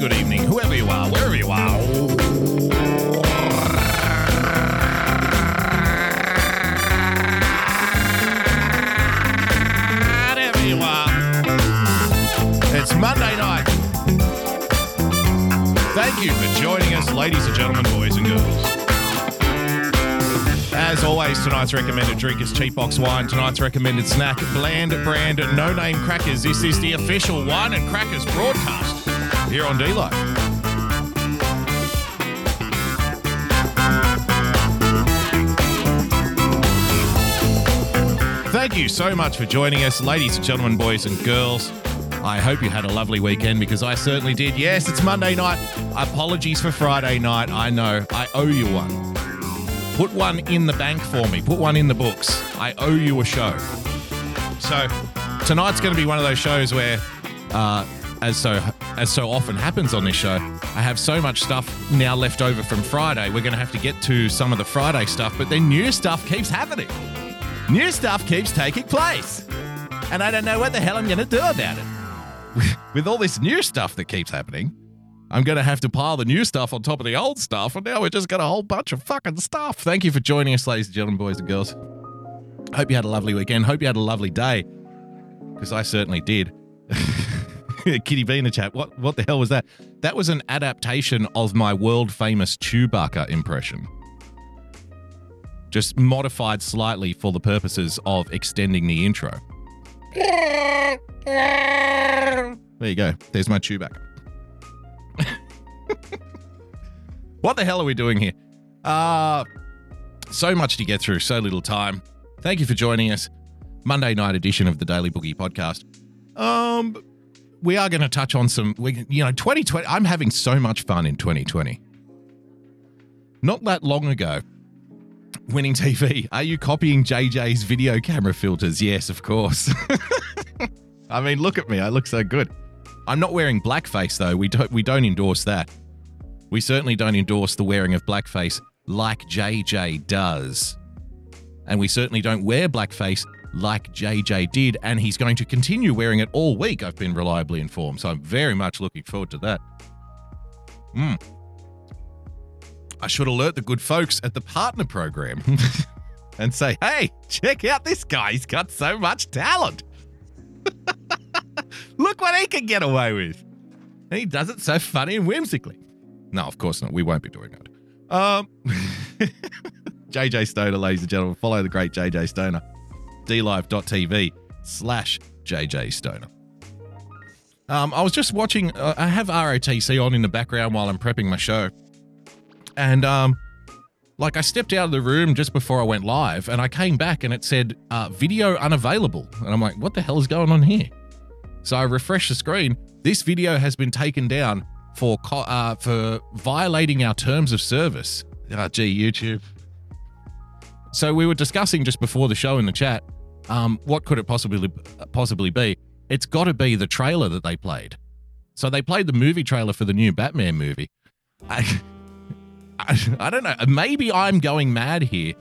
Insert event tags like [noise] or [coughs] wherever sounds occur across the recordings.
Good evening, whoever you are, wherever you are. Wherever you are. It's Monday night. Thank you for joining us, ladies and gentlemen, boys and girls. As always, tonight's recommended drink is Cheap Box Wine. Tonight's recommended snack, Bland Brand No Name Crackers. This is the official Wine and Crackers broadcast here on D Live. Thank you so much for joining us, ladies and gentlemen, boys and girls. I hope you had a lovely weekend because I certainly did. Yes, it's Monday night. Apologies for Friday night. I know. I owe you one. Put one in the bank for me. Put one in the books. I owe you a show. So tonight's going to be one of those shows where, uh, as so as so often happens on this show, I have so much stuff now left over from Friday. We're going to have to get to some of the Friday stuff, but then new stuff keeps happening. New stuff keeps taking place, and I don't know what the hell I'm going to do about it. [laughs] With all this new stuff that keeps happening, I'm going to have to pile the new stuff on top of the old stuff, and now we're just got a whole bunch of fucking stuff. Thank you for joining us, ladies and gentlemen, boys and girls. Hope you had a lovely weekend. Hope you had a lovely day, because I certainly did. [laughs] Kitty Bean in the chat. What what the hell was that? That was an adaptation of my world famous Chewbacca impression. Just modified slightly for the purposes of extending the intro. There you go. There's my Chewbacca. [laughs] what the hell are we doing here? Uh so much to get through, so little time. Thank you for joining us. Monday night edition of the Daily Boogie podcast. Um we are going to touch on some we, you know 2020 I'm having so much fun in 2020. Not that long ago, Winning TV, are you copying JJ's video camera filters? Yes, of course. [laughs] I mean, look at me. I look so good. I'm not wearing blackface though. We don't we don't endorse that. We certainly don't endorse the wearing of blackface like JJ does. And we certainly don't wear blackface like JJ did, and he's going to continue wearing it all week, I've been reliably informed. So I'm very much looking forward to that. Hmm. I should alert the good folks at the partner program [laughs] and say, hey, check out this guy. He's got so much talent. [laughs] Look what he can get away with. And he does it so funny and whimsically. No, of course not. We won't be doing that. Um, [laughs] JJ Stoner, ladies and gentlemen. Follow the great JJ Stoner. DLive.tv slash JJ Stoner. Um, I was just watching, uh, I have ROTC on in the background while I'm prepping my show. And um, like I stepped out of the room just before I went live, and I came back and it said uh, video unavailable, and I'm like, what the hell is going on here? So I refreshed the screen. This video has been taken down for co- uh, for violating our terms of service. Ah, gee, YouTube. So we were discussing just before the show in the chat. Um, what could it possibly possibly be? It's got to be the trailer that they played. So they played the movie trailer for the new Batman movie. I, I, I don't know. Maybe I'm going mad here.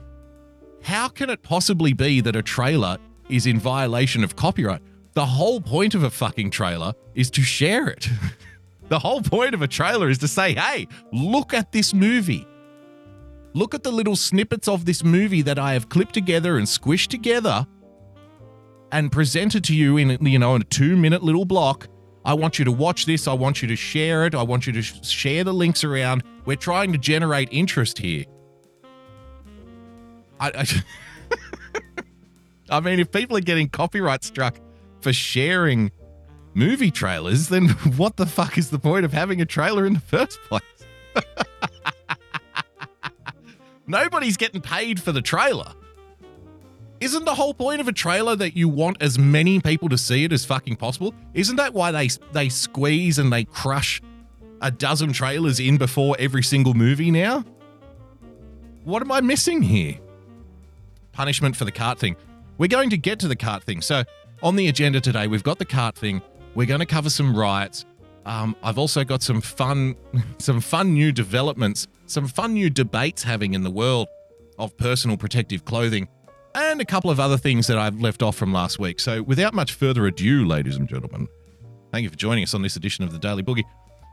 How can it possibly be that a trailer is in violation of copyright? The whole point of a fucking trailer is to share it. [laughs] the whole point of a trailer is to say, hey, look at this movie. Look at the little snippets of this movie that I have clipped together and squished together and presented to you in you know in a 2 minute little block. I want you to watch this, I want you to share it, I want you to sh- share the links around. We're trying to generate interest here. I I, [laughs] I mean if people are getting copyright struck for sharing movie trailers, then [laughs] what the fuck is the point of having a trailer in the first place? [laughs] Nobody's getting paid for the trailer. Isn't the whole point of a trailer that you want as many people to see it as fucking possible? Isn't that why they they squeeze and they crush a dozen trailers in before every single movie now? What am I missing here? Punishment for the cart thing. We're going to get to the cart thing. So, on the agenda today, we've got the cart thing. We're going to cover some riots. Um, I've also got some fun, [laughs] some fun new developments, some fun new debates having in the world of personal protective clothing, and a couple of other things that I've left off from last week. So, without much further ado, ladies and gentlemen, thank you for joining us on this edition of the Daily Boogie.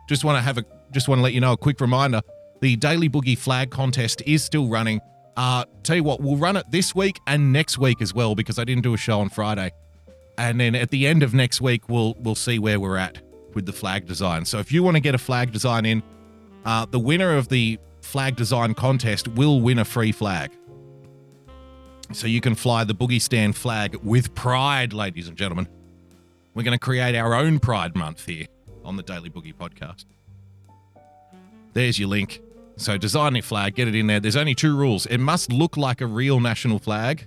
Just want to have a, just want to let you know a quick reminder: the Daily Boogie flag contest is still running. Uh, tell you what, we'll run it this week and next week as well because I didn't do a show on Friday, and then at the end of next week we'll we'll see where we're at with the flag design. So if you want to get a flag design in, uh, the winner of the flag design contest will win a free flag. So you can fly the Boogie Stan flag with pride, ladies and gentlemen. We're going to create our own Pride Month here on the Daily Boogie podcast. There's your link. So design your flag, get it in there. There's only two rules. It must look like a real national flag,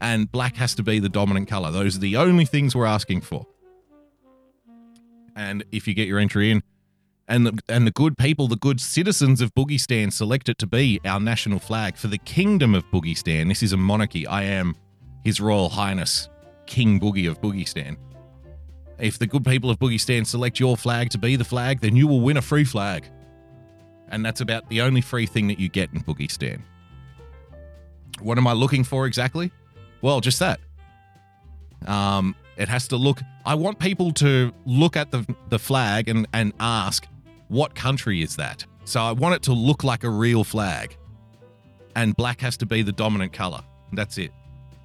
and black has to be the dominant color. Those are the only things we're asking for. And if you get your entry in, and the, and the good people, the good citizens of Boogie Stan select it to be our national flag for the kingdom of Boogie Stan. This is a monarchy. I am His Royal Highness King Boogie of Boogie Stan. If the good people of Boogie Stan select your flag to be the flag, then you will win a free flag. And that's about the only free thing that you get in Boogie Stan. What am I looking for exactly? Well, just that. Um, it has to look. I want people to look at the the flag and and ask, what country is that? So I want it to look like a real flag, and black has to be the dominant color. That's it.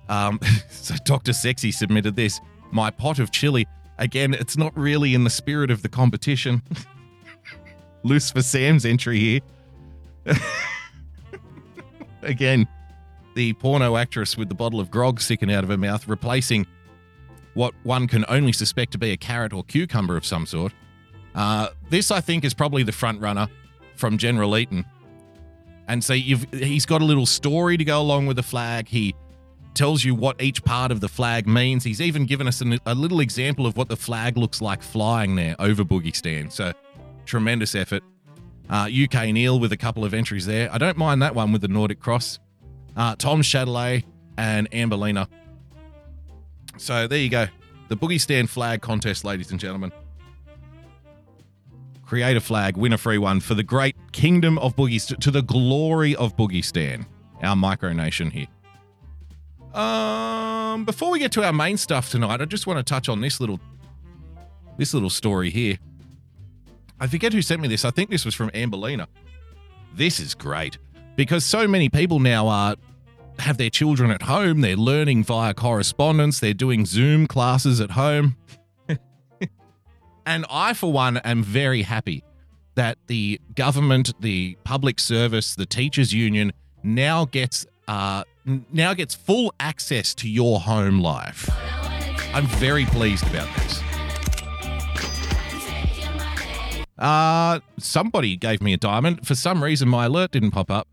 Um, [laughs] so Dr. Sexy submitted this. My pot of chili. Again, it's not really in the spirit of the competition. [laughs] Loose for Sam's entry here. [laughs] Again, the porno actress with the bottle of grog sticking out of her mouth, replacing what one can only suspect to be a carrot or cucumber of some sort. Uh, this, I think, is probably the front runner from General Eaton. And so he's got a little story to go along with the flag. He tells you what each part of the flag means. He's even given us an, a little example of what the flag looks like flying there over Boogie Stan. So tremendous effort. Uh, UK Neil with a couple of entries there. I don't mind that one with the Nordic Cross. Uh, Tom Chatelet and Amberlina. So there you go. The Boogie Stan flag contest, ladies and gentlemen. Create a flag, win a free one for the great kingdom of Boogie, to the glory of Boogie Stan, our micronation here. Um, before we get to our main stuff tonight, I just want to touch on this little, this little story here. I forget who sent me this. I think this was from Amberlina. This is great because so many people now are have their children at home. They're learning via correspondence. They're doing Zoom classes at home. And I, for one, am very happy that the government, the public service, the teachers union now gets uh, now gets full access to your home life. I'm very pleased about this. Uh, somebody gave me a diamond. For some reason, my alert didn't pop up.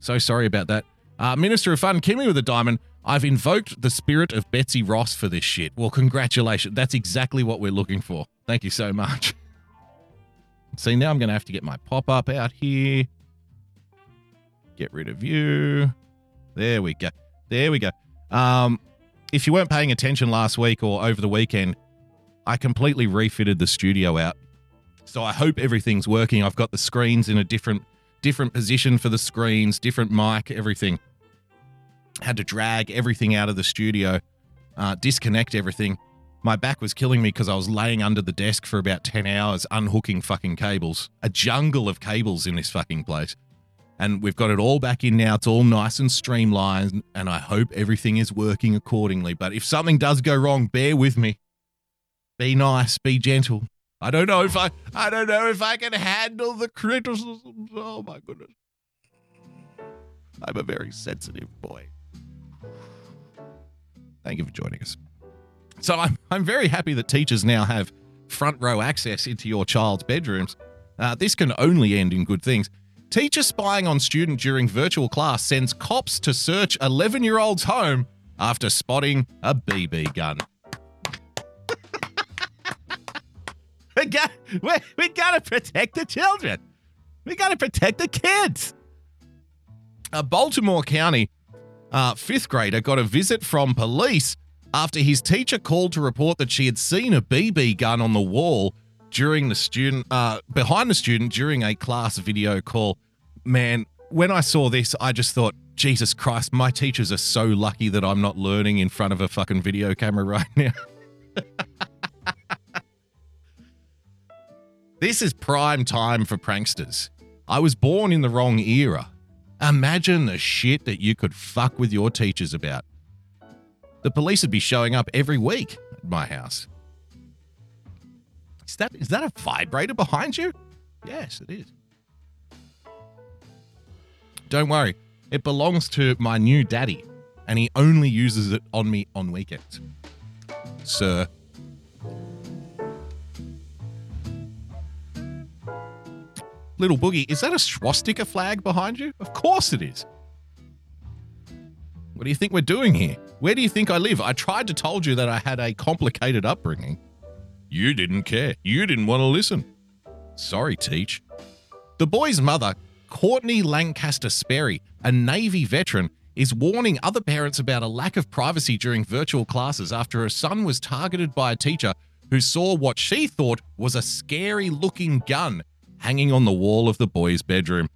So sorry about that. Uh, Minister of Fun, Kimmy with a diamond. I've invoked the spirit of Betsy Ross for this shit. Well, congratulations. That's exactly what we're looking for. Thank you so much. See, now I'm going to have to get my pop up out here. Get rid of you. There we go. There we go. Um, if you weren't paying attention last week or over the weekend, I completely refitted the studio out. So I hope everything's working. I've got the screens in a different different position for the screens, different mic, everything. Had to drag everything out of the studio, uh, disconnect everything. My back was killing me because I was laying under the desk for about 10 hours unhooking fucking cables. A jungle of cables in this fucking place. And we've got it all back in now. It's all nice and streamlined, and I hope everything is working accordingly. But if something does go wrong, bear with me. Be nice, be gentle. I don't know if I I don't know if I can handle the criticisms. Oh my goodness. I'm a very sensitive boy. Thank you for joining us. So I'm I'm very happy that teachers now have front row access into your child's bedrooms. Uh, this can only end in good things. Teacher spying on student during virtual class sends cops to search 11 year old's home after spotting a BB gun. [laughs] we got we, we got to protect the children. We got to protect the kids. A Baltimore County uh, fifth grader got a visit from police after his teacher called to report that she had seen a BB gun on the wall during the student uh, behind the student during a class video call. Man, when I saw this, I just thought, Jesus Christ, my teachers are so lucky that I'm not learning in front of a fucking video camera [laughs] right now. this is prime time for pranksters. I was born in the wrong era. Imagine the shit that you could fuck with your teachers about. The police would be showing up every week at my house. Is that is that a vibrator behind you? Yes, it is. Don't worry, it belongs to my new daddy, and he only uses it on me on weekends. Sir. Little Boogie, is that a swastika flag behind you? Of course it is. What do you think we're doing here? Where do you think I live? I tried to told you that I had a complicated upbringing. You didn't care. You didn't want to listen. Sorry, Teach. The boy's mother, Courtney Lancaster Sperry, a Navy veteran, is warning other parents about a lack of privacy during virtual classes after her son was targeted by a teacher who saw what she thought was a scary looking gun hanging on the wall of the boy's bedroom.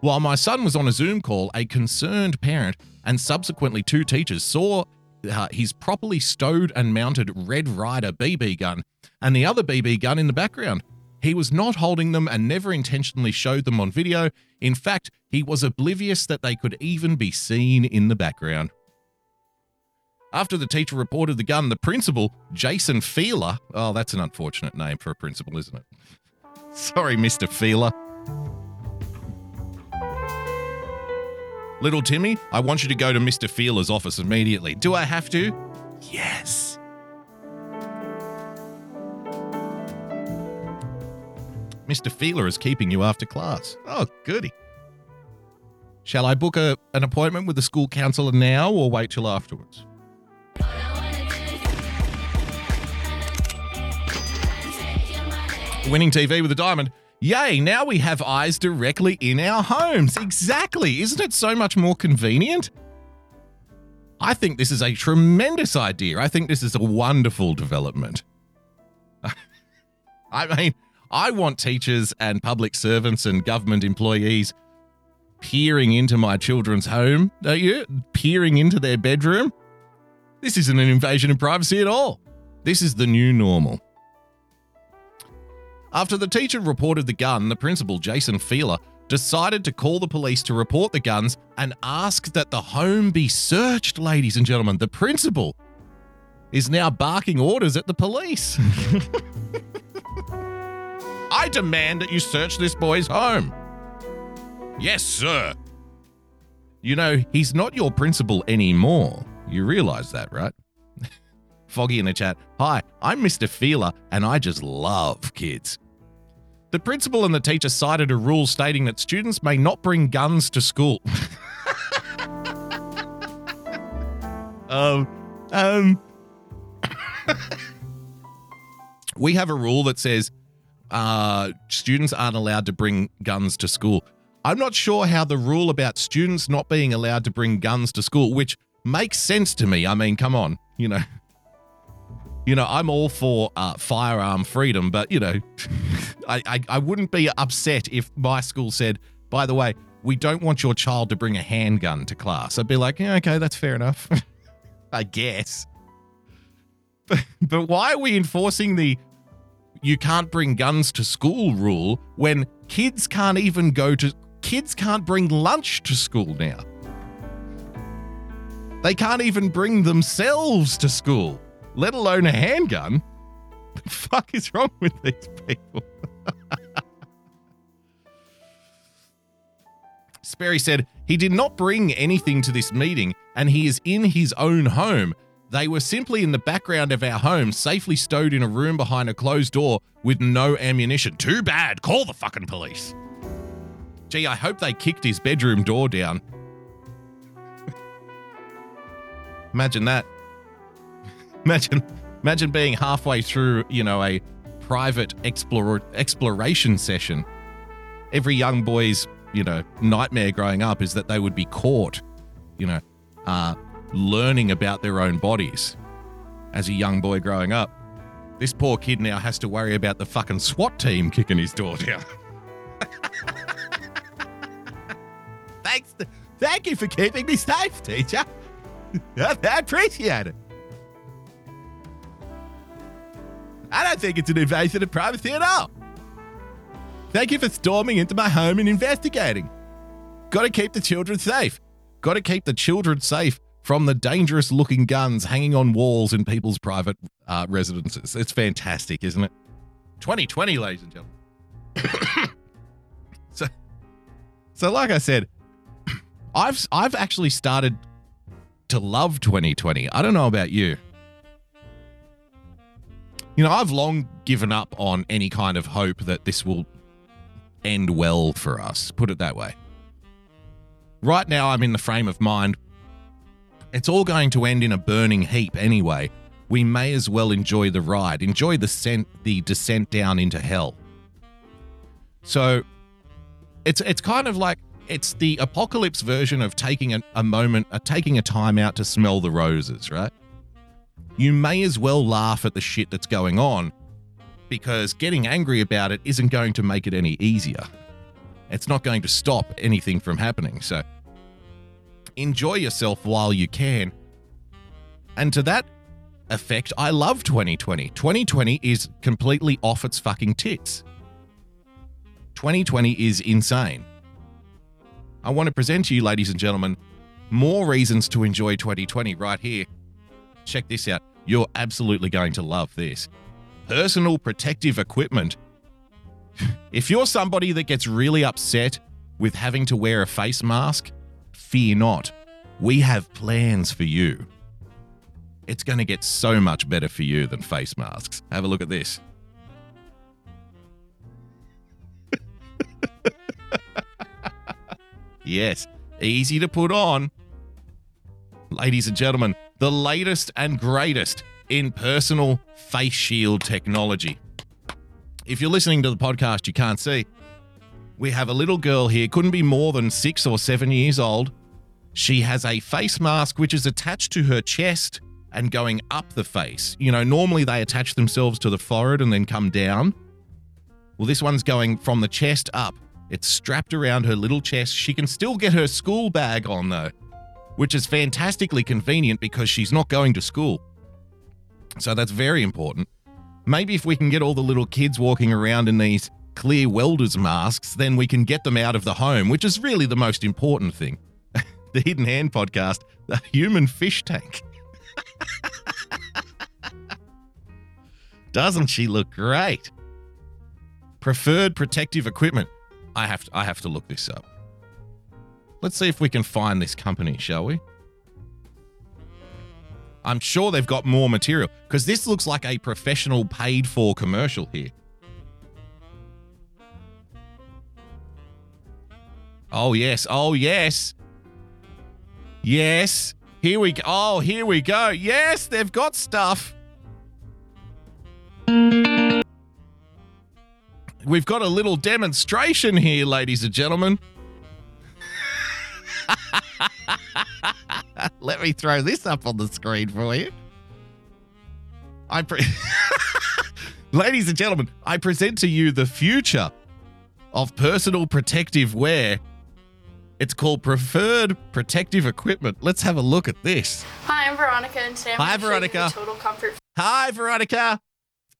While my son was on a Zoom call, a concerned parent and subsequently two teachers saw uh, his properly stowed and mounted Red Ryder BB gun and the other BB gun in the background. He was not holding them and never intentionally showed them on video. In fact, he was oblivious that they could even be seen in the background. After the teacher reported the gun, the principal, Jason Feeler, oh, that's an unfortunate name for a principal, isn't it? [laughs] Sorry, Mr. Feeler. Little Timmy, I want you to go to Mr. Feeler's office immediately. Do I have to? Yes. Mr. Feeler is keeping you after class. Oh, goody. Shall I book a, an appointment with the school counselor now or wait till afterwards? Winning TV with a diamond. Yay, now we have eyes directly in our homes. Exactly. Isn't it so much more convenient? I think this is a tremendous idea. I think this is a wonderful development. [laughs] I mean, I want teachers and public servants and government employees peering into my children's home, don't you? Peering into their bedroom. This isn't an invasion of privacy at all. This is the new normal. After the teacher reported the gun, the principal, Jason Feeler, decided to call the police to report the guns and ask that the home be searched, ladies and gentlemen. The principal is now barking orders at the police. [laughs] I demand that you search this boy's home. Yes, sir. You know, he's not your principal anymore. You realize that, right? [laughs] Foggy in the chat. Hi, I'm Mr. Feeler, and I just love kids. The principal and the teacher cited a rule stating that students may not bring guns to school. [laughs] um, um, [coughs] we have a rule that says uh, students aren't allowed to bring guns to school. I'm not sure how the rule about students not being allowed to bring guns to school, which makes sense to me. I mean, come on, you know, you know, I'm all for uh, firearm freedom, but you know, [laughs] I, I I wouldn't be upset if my school said, by the way, we don't want your child to bring a handgun to class. I'd be like, yeah, okay, that's fair enough, [laughs] I guess. But, [laughs] but why are we enforcing the you can't bring guns to school rule when kids can't even go to kids can't bring lunch to school now. They can't even bring themselves to school, let alone a handgun. The fuck is wrong with these people? Sperry said he did not bring anything to this meeting and he is in his own home. They were simply in the background of our home, safely stowed in a room behind a closed door with no ammunition. Too bad. Call the fucking police. Gee, I hope they kicked his bedroom door down. imagine that. [laughs] Imagine imagine being halfway through, you know, a private explore, exploration session. Every young boy's, you know, nightmare growing up is that they would be caught, you know, uh, learning about their own bodies as a young boy growing up. This poor kid now has to worry about the fucking SWAT team kicking his door down. [laughs] Thanks. thank you for keeping me safe, teacher. [laughs] I appreciate it. I don't think it's an invasion of privacy at all. Thank you for storming into my home and investigating. Got to keep the children safe. Got to keep the children safe from the dangerous looking guns hanging on walls in people's private uh, residences. It's fantastic, isn't it? 2020, ladies and gentlemen. [coughs] so, so like I said, [coughs] I've I've actually started to love 2020. I don't know about you. You know, I've long given up on any kind of hope that this will end well for us, put it that way. Right now, I'm in the frame of mind. It's all going to end in a burning heap anyway. We may as well enjoy the ride, enjoy the, scent, the descent down into hell. So, it's it's kind of like it's the apocalypse version of taking a, a moment, uh, taking a time out to smell the roses, right? You may as well laugh at the shit that's going on because getting angry about it isn't going to make it any easier. It's not going to stop anything from happening. So enjoy yourself while you can. And to that effect, I love 2020. 2020 is completely off its fucking tits. 2020 is insane. I want to present to you, ladies and gentlemen, more reasons to enjoy 2020 right here. Check this out. You're absolutely going to love this. Personal protective equipment. [laughs] If you're somebody that gets really upset with having to wear a face mask, fear not. We have plans for you. It's going to get so much better for you than face masks. Have a look at this. [laughs] yes, easy to put on. Ladies and gentlemen, the latest and greatest in personal face shield technology. If you're listening to the podcast, you can't see. We have a little girl here, couldn't be more than six or seven years old. She has a face mask which is attached to her chest and going up the face. You know, normally they attach themselves to the forehead and then come down. Well, this one's going from the chest up. It's strapped around her little chest. She can still get her school bag on, though, which is fantastically convenient because she's not going to school. So that's very important. Maybe if we can get all the little kids walking around in these clear welder's masks, then we can get them out of the home, which is really the most important thing. [laughs] the Hidden Hand podcast, the human fish tank. Doesn't she look great? Preferred protective equipment. I have to, I have to look this up. Let's see if we can find this company, shall we? I'm sure they've got more material because this looks like a professional paid for commercial here. Oh, yes. Oh, yes. Yes. Here we go. Oh, here we go. Yes, they've got stuff. We've got a little demonstration here, ladies and gentlemen. [laughs] Let me throw this up on the screen for you. I pre- [laughs] Ladies and gentlemen, I present to you the future of personal protective wear. It's called Preferred Protective Equipment. Let's have a look at this. Hi, I'm Veronica, and today I'm Hi, going to you Veronica. Total Comfort Hi, Veronica.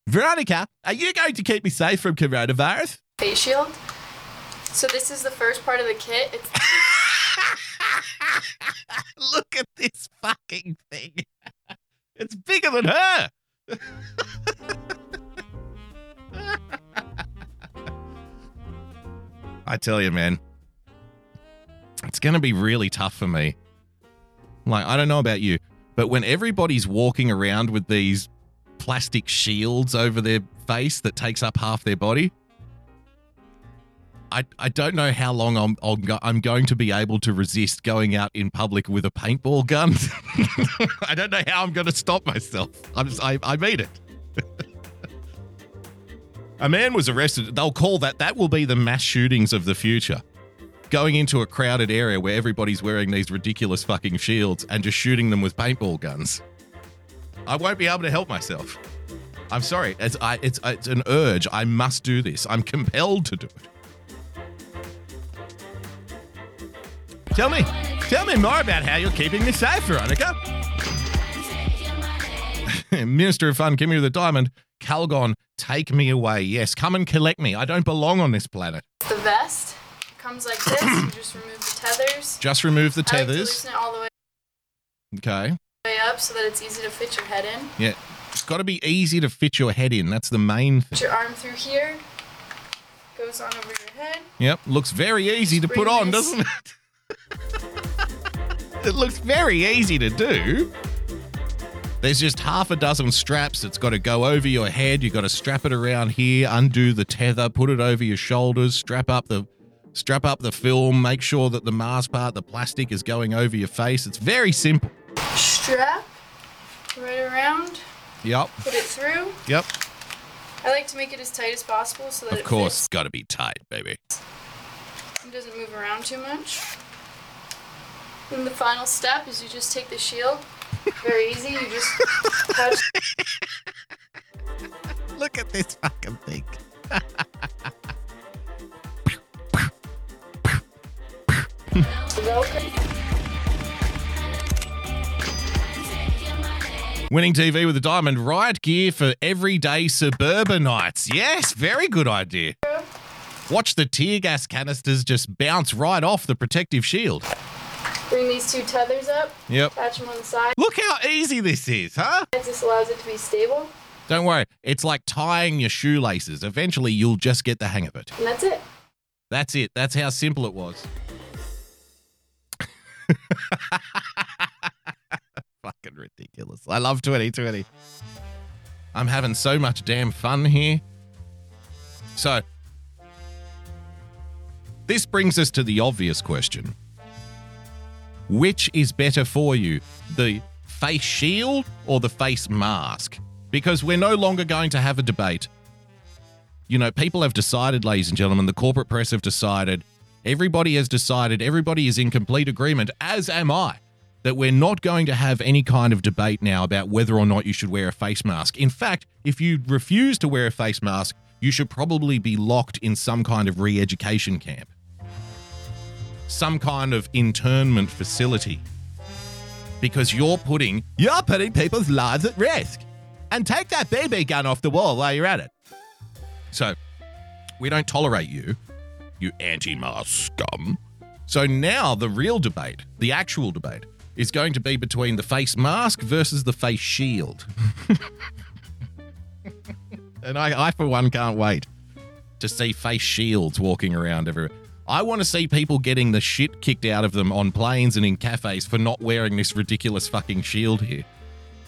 Veronica, are you going to keep me safe from coronavirus? Face Shield. So this is the first part of the kit. It's [laughs] [laughs] Look at this fucking thing. [laughs] It's bigger than her. [laughs] I tell you, man, it's going to be really tough for me. Like, I don't know about you, but when everybody's walking around with these plastic shields over their face that takes up half their body, I, I don't know how long I'm I'll go, I'm going to be able to resist going out in public with a paintball gun. [laughs] I don't know how I'm going to stop myself. I'm just, I I made it. [laughs] A man was arrested. They'll call that, that will be the mass shootings of the future. Going into a crowded area where everybody's wearing these ridiculous fucking shields and just shooting them with paintball guns. I won't be able to help myself. I'm sorry. It's, I, it's, it's an urge. I must do this. I'm compelled to do it. Tell me, tell me more about how you're keeping me safe, Veronica. [laughs] Minister of Fun, give me the diamond. Calgon, take me away. Yes, come and collect me. I don't belong on this planet. The vest comes like this. You just remove the tethers. Just remove the I like to tethers. loosen it all the way Okay. way up so that it's easy to fit your head in. Yeah. It's got to be easy to fit your head in. That's the main Put your arm through here. Goes on over your head. Yep. Looks very easy to put on, this. doesn't it? [laughs] [laughs] it looks very easy to do. There's just half a dozen straps that's got to go over your head. You've got to strap it around here, undo the tether, put it over your shoulders, strap up the strap up the film, make sure that the mask part, the plastic is going over your face. It's very simple. Strap right around. Yep. Put it through. Yep. I like to make it as tight as possible so that Of course, it's got to be tight, baby. It doesn't move around too much. And the final step is you just take the shield. Very easy. You just touch [laughs] Look at this fucking thing. Winning TV with a diamond riot gear for everyday suburbanites. Yes, very good idea. Watch the tear gas canisters just bounce right off the protective shield. Bring these two tethers up. Yep. Attach them on the side. Look how easy this is, huh? This allows it to be stable. Don't worry, it's like tying your shoelaces. Eventually, you'll just get the hang of it. And that's it. That's it. That's how simple it was. [laughs] Fucking ridiculous. I love 2020. I'm having so much damn fun here. So, this brings us to the obvious question Which is better for you, the face shield or the face mask? Because we're no longer going to have a debate you know, people have decided, ladies and gentlemen, the corporate press have decided, everybody has decided, everybody is in complete agreement, as am I, that we're not going to have any kind of debate now about whether or not you should wear a face mask. In fact, if you refuse to wear a face mask, you should probably be locked in some kind of re education camp, some kind of internment facility. Because you're putting you're putting people's lives at risk. And take that BB gun off the wall while you're at it. So, we don't tolerate you, you anti mask scum. So now the real debate, the actual debate, is going to be between the face mask versus the face shield. [laughs] and I, I, for one, can't wait to see face shields walking around everywhere. I want to see people getting the shit kicked out of them on planes and in cafes for not wearing this ridiculous fucking shield here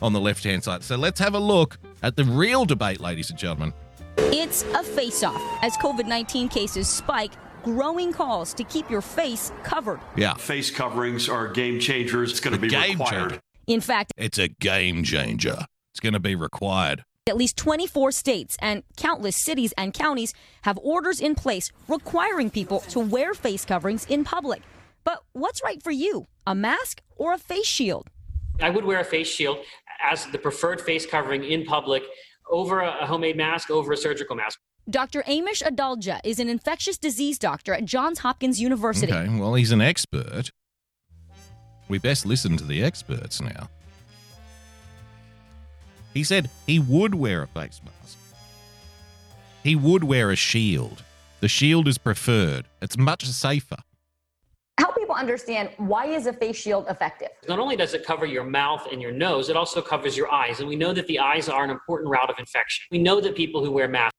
on the left hand side. So let's have a look at the real debate, ladies and gentlemen. It's a face off as COVID 19 cases spike, growing calls to keep your face covered. Yeah. Face coverings are game changers. It's going to be game required. changer. In fact, It's a game changer. It's going to be required. At least 24 states and countless cities and counties have orders in place requiring people to wear face coverings in public. But what's right for you, a mask or a face shield? I would wear a face shield as the preferred face covering in public over a a homemade mask, over a surgical mask. Dr. Amish Adalja is an infectious disease doctor at Johns Hopkins University. Okay, well, he's an expert. We best listen to the experts now. He said he would wear a face mask. He would wear a shield. The shield is preferred. It's much safer. help people understand why is a face shield effective Not only does it cover your mouth and your nose, it also covers your eyes. And we know that the eyes are an important route of infection. We know that people who wear masks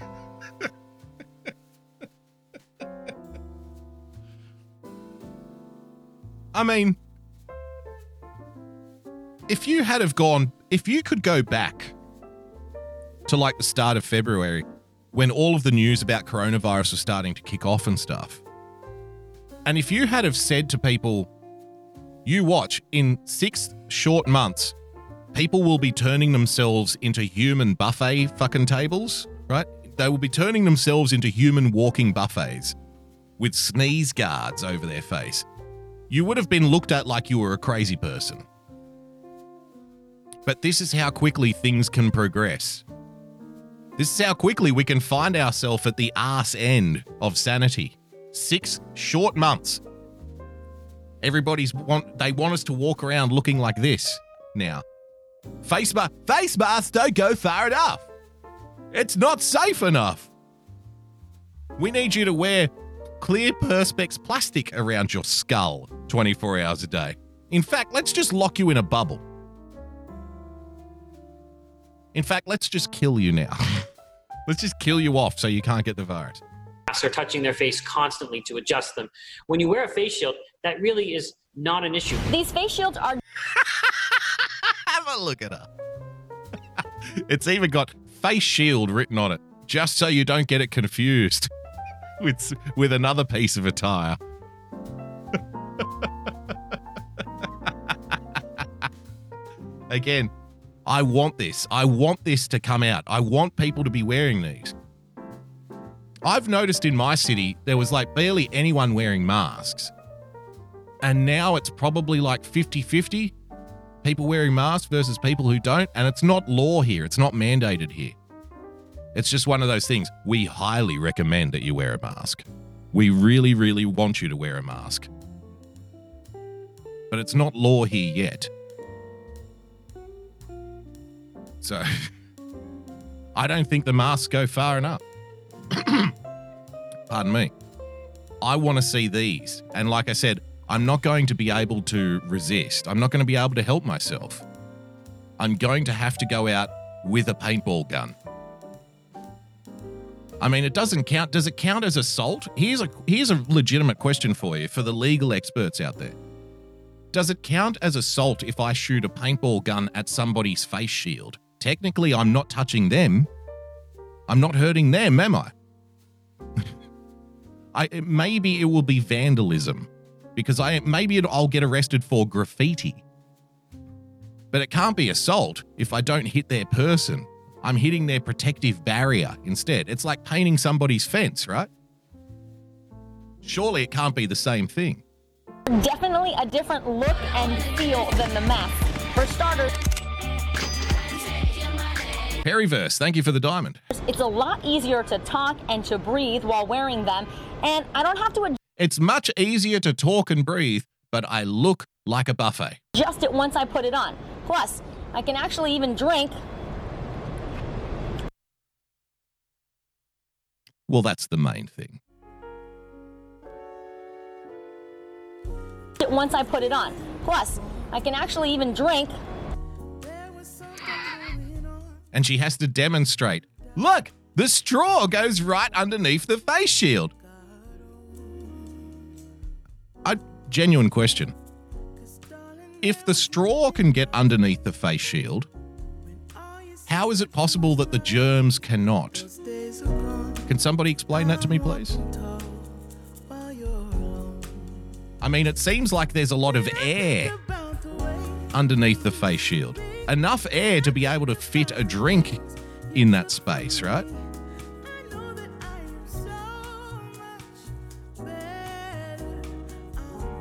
[laughs] I mean, if you had have gone, if you could go back to like the start of February when all of the news about coronavirus was starting to kick off and stuff, and if you had have said to people, you watch in six short months, people will be turning themselves into human buffet fucking tables, right? They will be turning themselves into human walking buffets with sneeze guards over their face. You would have been looked at like you were a crazy person. But this is how quickly things can progress. This is how quickly we can find ourselves at the arse end of sanity. Six short months. Everybody's want they want us to walk around looking like this now. Face mask face masks don't go far enough. It's not safe enough. We need you to wear clear perspex plastic around your skull 24 hours a day. In fact, let's just lock you in a bubble. In fact, let's just kill you now. [laughs] let's just kill you off so you can't get the virus. masks are touching their face constantly to adjust them. When you wear a face shield, that really is not an issue. These face shields are [laughs] Have a look at her. [laughs] it's even got face shield written on it, just so you don't get it confused with with another piece of attire. Again, I want this. I want this to come out. I want people to be wearing these. I've noticed in my city there was like barely anyone wearing masks. And now it's probably like 50 50 people wearing masks versus people who don't. And it's not law here, it's not mandated here. It's just one of those things. We highly recommend that you wear a mask. We really, really want you to wear a mask. But it's not law here yet. So, I don't think the masks go far enough. [coughs] Pardon me. I want to see these. And like I said, I'm not going to be able to resist. I'm not going to be able to help myself. I'm going to have to go out with a paintball gun. I mean, it doesn't count. Does it count as assault? Here's a here's a legitimate question for you for the legal experts out there. Does it count as assault if I shoot a paintball gun at somebody's face shield? Technically, I'm not touching them. I'm not hurting them, am I? [laughs] I maybe it will be vandalism because I maybe it, I'll get arrested for graffiti. But it can't be assault if I don't hit their person. I'm hitting their protective barrier instead. It's like painting somebody's fence, right? Surely it can't be the same thing. definitely a different look and feel than the mask. For starters, Perryverse, thank you for the diamond. it's a lot easier to talk and to breathe while wearing them, and I don't have to It's much easier to talk and breathe, but I look like a buffet. Just it once I put it on. Plus, I can actually even drink Well, that's the main thing. it once I put it on. Plus, I can actually even drink And she has to demonstrate look, the straw goes right underneath the face shield. A genuine question. If the straw can get underneath the face shield, how is it possible that the germs cannot? Can somebody explain that to me, please? I mean, it seems like there's a lot of air underneath the face shield. Enough air to be able to fit a drink in that space, right?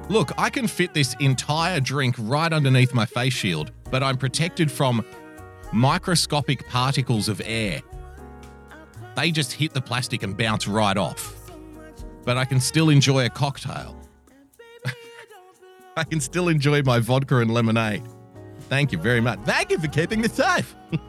Look, I can fit this entire drink right underneath my face shield, but I'm protected from microscopic particles of air. They just hit the plastic and bounce right off. But I can still enjoy a cocktail. [laughs] I can still enjoy my vodka and lemonade. Thank you very much. Thank you for keeping me safe. [laughs]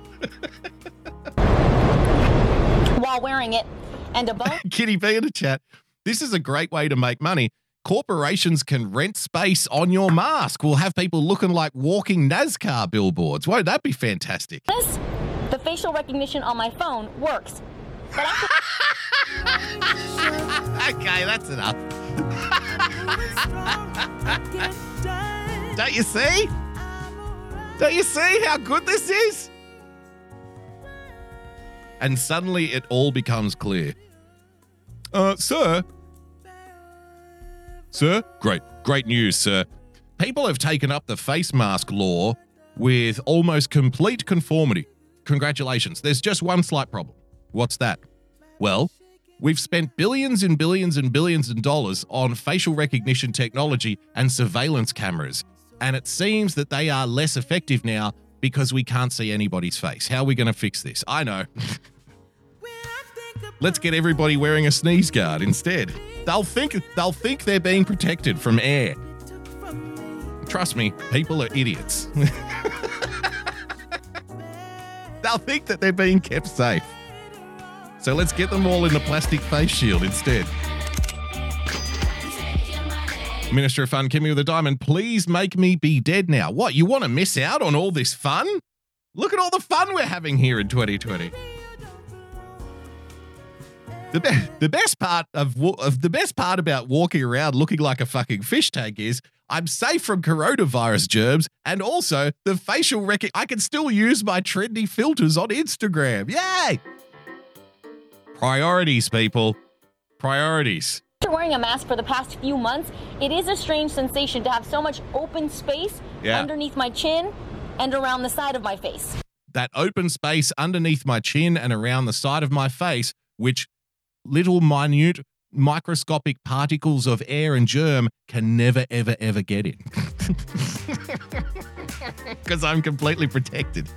while wearing it, and a bone [laughs] Kitty B in the chat. This is a great way to make money. Corporations can rent space on your mask. We'll have people looking like walking NASCAR billboards. Won't that be fantastic? this, the facial recognition on my phone works. But after [laughs] okay, that's enough. Don't you see? Don't you see how good this is? And suddenly it all becomes clear. Uh, sir. Sir? Great, great news, sir. People have taken up the face mask law with almost complete conformity. Congratulations. There's just one slight problem. What's that? Well, we've spent billions and billions and billions of dollars on facial recognition technology and surveillance cameras, and it seems that they are less effective now because we can't see anybody's face. How are we going to fix this? I know. [laughs] Let's get everybody wearing a sneeze guard instead. They'll think they'll think they're being protected from air. Trust me, people are idiots. [laughs] they'll think that they're being kept safe. So let's get them all in the plastic face shield instead. Minister of Fun, Kimmy with a diamond, please make me be dead now. What, you want to miss out on all this fun? Look at all the fun we're having here in 2020. The, be- the best part of, wa- of the best part about walking around looking like a fucking fish tank is I'm safe from coronavirus germs and also the facial rec- I can still use my trendy filters on Instagram. Yay! Priorities, people. Priorities. After wearing a mask for the past few months, it is a strange sensation to have so much open space Yeah. underneath my chin and around the side of my face. that open space underneath my chin and around the side of my face, which little minute microscopic particles of air and germ can never, ever, ever get in. [laughs] Because I'm completely protected.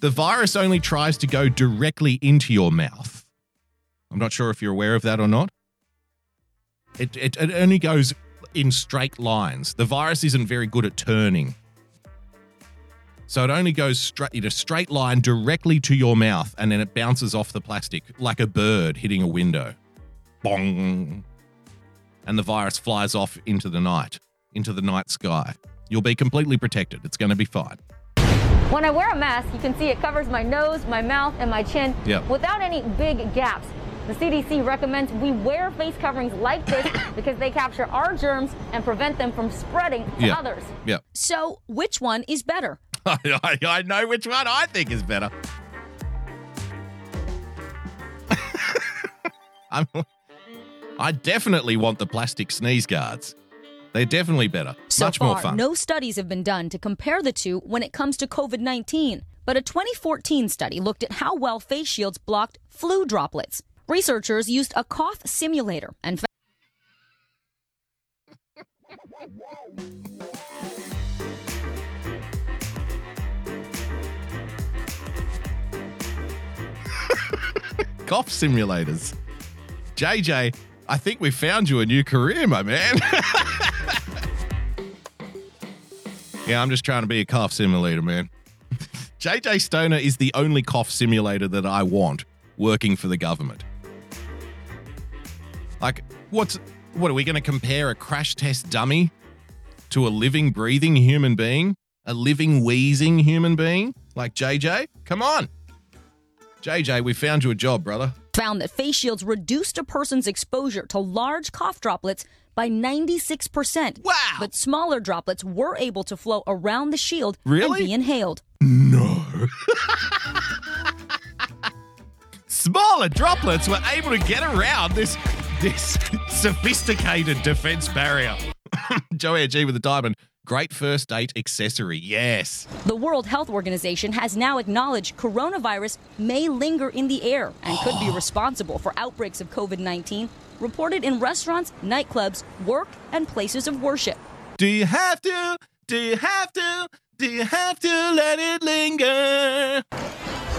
The virus only tries to go directly into your mouth. I'm not sure if you're aware of that or not. It, it, it only goes in straight lines. The virus isn't very good at turning. So it only goes straight in a straight line directly to your mouth and then it bounces off the plastic like a bird hitting a window. Bong. And the virus flies off into the night, into the night sky. You'll be completely protected. It's going to be fine. When I wear a mask, you can see it covers my nose, my mouth, and my chin Yep. without any big gaps. The CDC recommends we wear face coverings like this [coughs] because they capture our germs and prevent them from spreading to Yeah. others. Yeah. So, which one is better? [laughs] I, I know which one I think is better. [laughs] I'm, I definitely want the plastic sneeze guards. They're definitely better. So Much far, more fun. no studies have been done to compare the two when it comes to COVID 19. But a 2014 study looked at how well face shields blocked flu droplets. Researchers used a cough simulator and [laughs] Cough simulators. JJ, I think we found you a new career, my man. [laughs] yeah, I'm just trying to be a cough simulator, man. [laughs] JJ Stoner is the only cough simulator that I want working for the government. Like, what's what are we going to compare a crash test dummy to a living, breathing human being? A living, wheezing human being like JJ? Come on. JJ, we found you a job, brother. found that face shields reduced a person's exposure to large cough droplets by 96%. Wow. But smaller droplets were able to flow around the shield Really? and be inhaled. No. [laughs] smaller droplets were able to get around this this [laughs] sophisticated defense barrier. [laughs] Joanne G with a diamond. Great first date accessory. Yes. The World Health Organization has now acknowledged coronavirus may linger in the air and could be oh. responsible for outbreaks of COVID 19 reported in restaurants, nightclubs, work, and places of worship. Do you have to? Do you have to? Do you have to let it linger?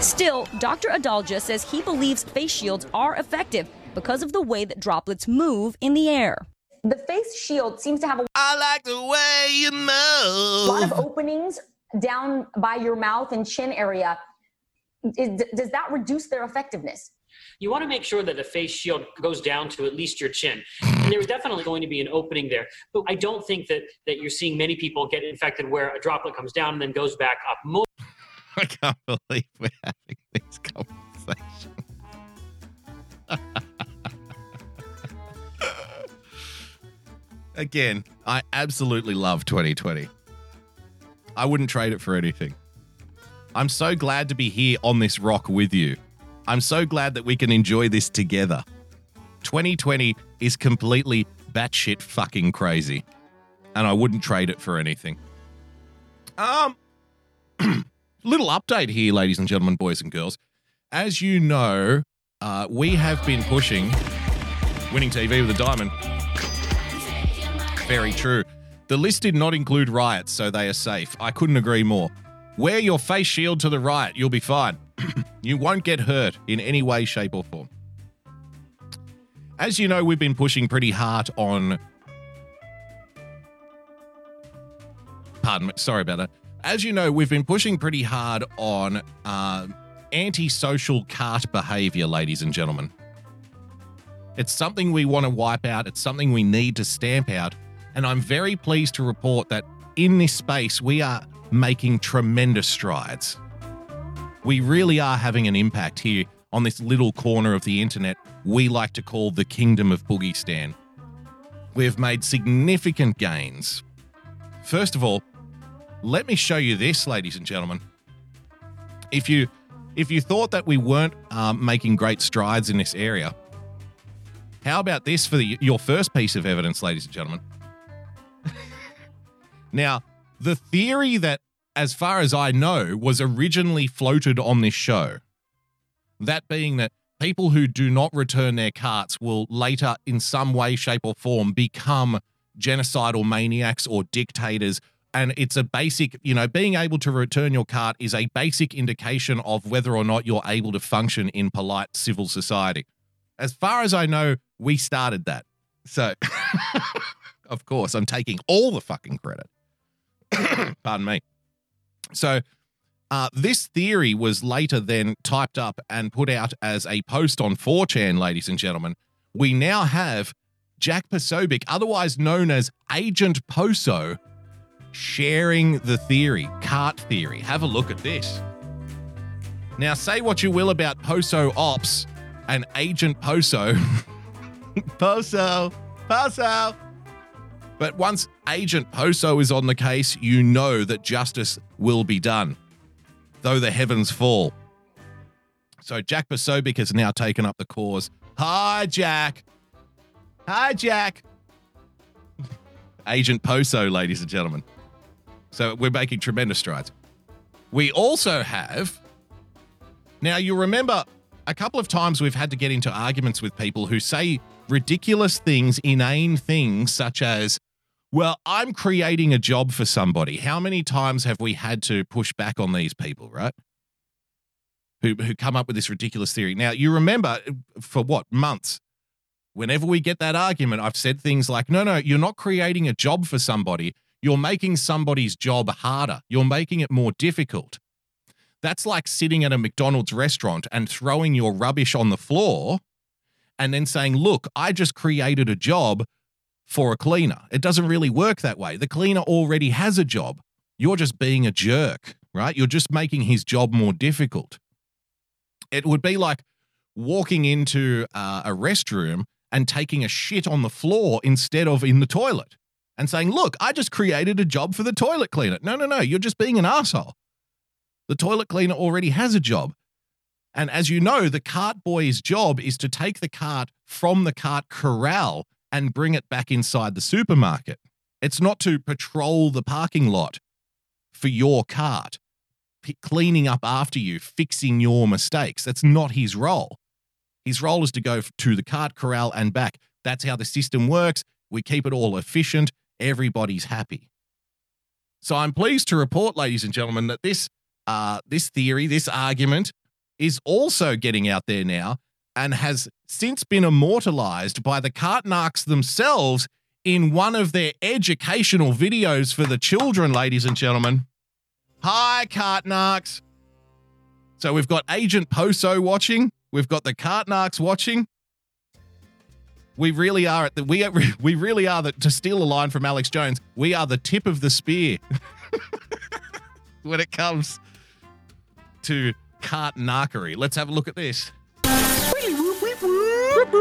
Still, Dr. Adalja says he believes face shields are effective because of the way that droplets move in the air. The face shield seems to have a I like the way you move. A lot of openings down by your mouth and chin area. Is, does that reduce their effectiveness? You want to make sure that the face shield goes down to at least your chin. And there's definitely going to be an opening there. But I don't think that, that you're seeing many people get infected where a droplet comes down and then goes back up. Most [laughs] I can't believe we're having this conversation. [laughs] Again, I absolutely love 2020. I wouldn't trade it for anything. I'm so glad to be here on this rock with you. I'm so glad that we can enjoy this together. 2020 is completely batshit fucking crazy, and I wouldn't trade it for anything. Um, [clears throat] little update here, ladies and gentlemen, boys and girls. As you know, uh, we have been pushing winning TV with a diamond. Very true. The list did not include riots, so they are safe. I couldn't agree more. Wear your face shield to the riot, you'll be fine. [clears throat] you won't get hurt in any way, shape, or form. As you know, we've been pushing pretty hard on. Pardon me, sorry about that. As you know, we've been pushing pretty hard on uh, antisocial cart behavior, ladies and gentlemen. It's something we want to wipe out, it's something we need to stamp out. And I'm very pleased to report that in this space, we are making tremendous strides. We really are having an impact here on this little corner of the internet we like to call the Kingdom of Boogiestan. We've made significant gains. First of all, let me show you this, ladies and gentlemen. If you if you thought that we weren't um, making great strides in this area, how about this for the, your first piece of evidence, ladies and gentlemen? [laughs] now, the theory that, as far as I know, was originally floated on this show, that being that people who do not return their carts will later, in some way, shape, or form, become genocidal maniacs or dictators. And it's a basic, you know, being able to return your cart is a basic indication of whether or not you're able to function in polite civil society. As far as I know, we started that. So, [laughs] of course, I'm taking all the fucking credit. [coughs] Pardon me. So, uh, this theory was later then typed up and put out as a post on 4chan, ladies and gentlemen. We now have Jack Posobiec, otherwise known as Agent Poso, sharing the theory, cart theory. Have a look at this. Now, say what you will about Poso Ops and Agent Poso. [laughs] Poso, Poso. But once Agent Poso is on the case, you know that justice will be done, though the heavens fall. So Jack Posobiec has now taken up the cause. Hi, Jack. Hi, Jack. [laughs] Agent Poso, ladies and gentlemen. So we're making tremendous strides. We also have. Now, you remember a couple of times we've had to get into arguments with people who say ridiculous things, inane things, such as, well, I'm creating a job for somebody. How many times have we had to push back on these people, right? Who, who come up with this ridiculous theory. Now, you remember for what months? Whenever we get that argument, I've said things like, no, no, you're not creating a job for somebody. You're making somebody's job harder. You're making it more difficult. That's like sitting at a McDonald's restaurant and throwing your rubbish on the floor and then saying, Look, I just created a job for a cleaner. It doesn't really work that way. The cleaner already has a job. You're just being a jerk, right? You're just making his job more difficult. It would be like walking into uh, a restroom and taking a shit on the floor instead of in the toilet and saying, Look, I just created a job for the toilet cleaner. No, no, no. You're just being an asshole. The toilet cleaner already has a job. And as you know, the cart boy's job is to take the cart from the cart corral and bring it back inside the supermarket. It's not to patrol the parking lot for your cart, cleaning up after you, fixing your mistakes. That's not his role. His role is to go to the cart corral and back. That's how the system works. We keep it all efficient. Everybody's happy. So I'm pleased to report, ladies and gentlemen, that this uh, this theory, this argument, is also getting out there now and has since been immortalized by the Cartnarks themselves in one of their educational videos for the children, ladies and gentlemen. Hi, Cartnarks. So we've got Agent Poso watching. We've got the Cartnarks watching. We really are at the we are, [laughs] we really are to steal a line from Alex Jones. We are the tip of the spear [laughs] when it comes to cart narkery. Let's have a look at this.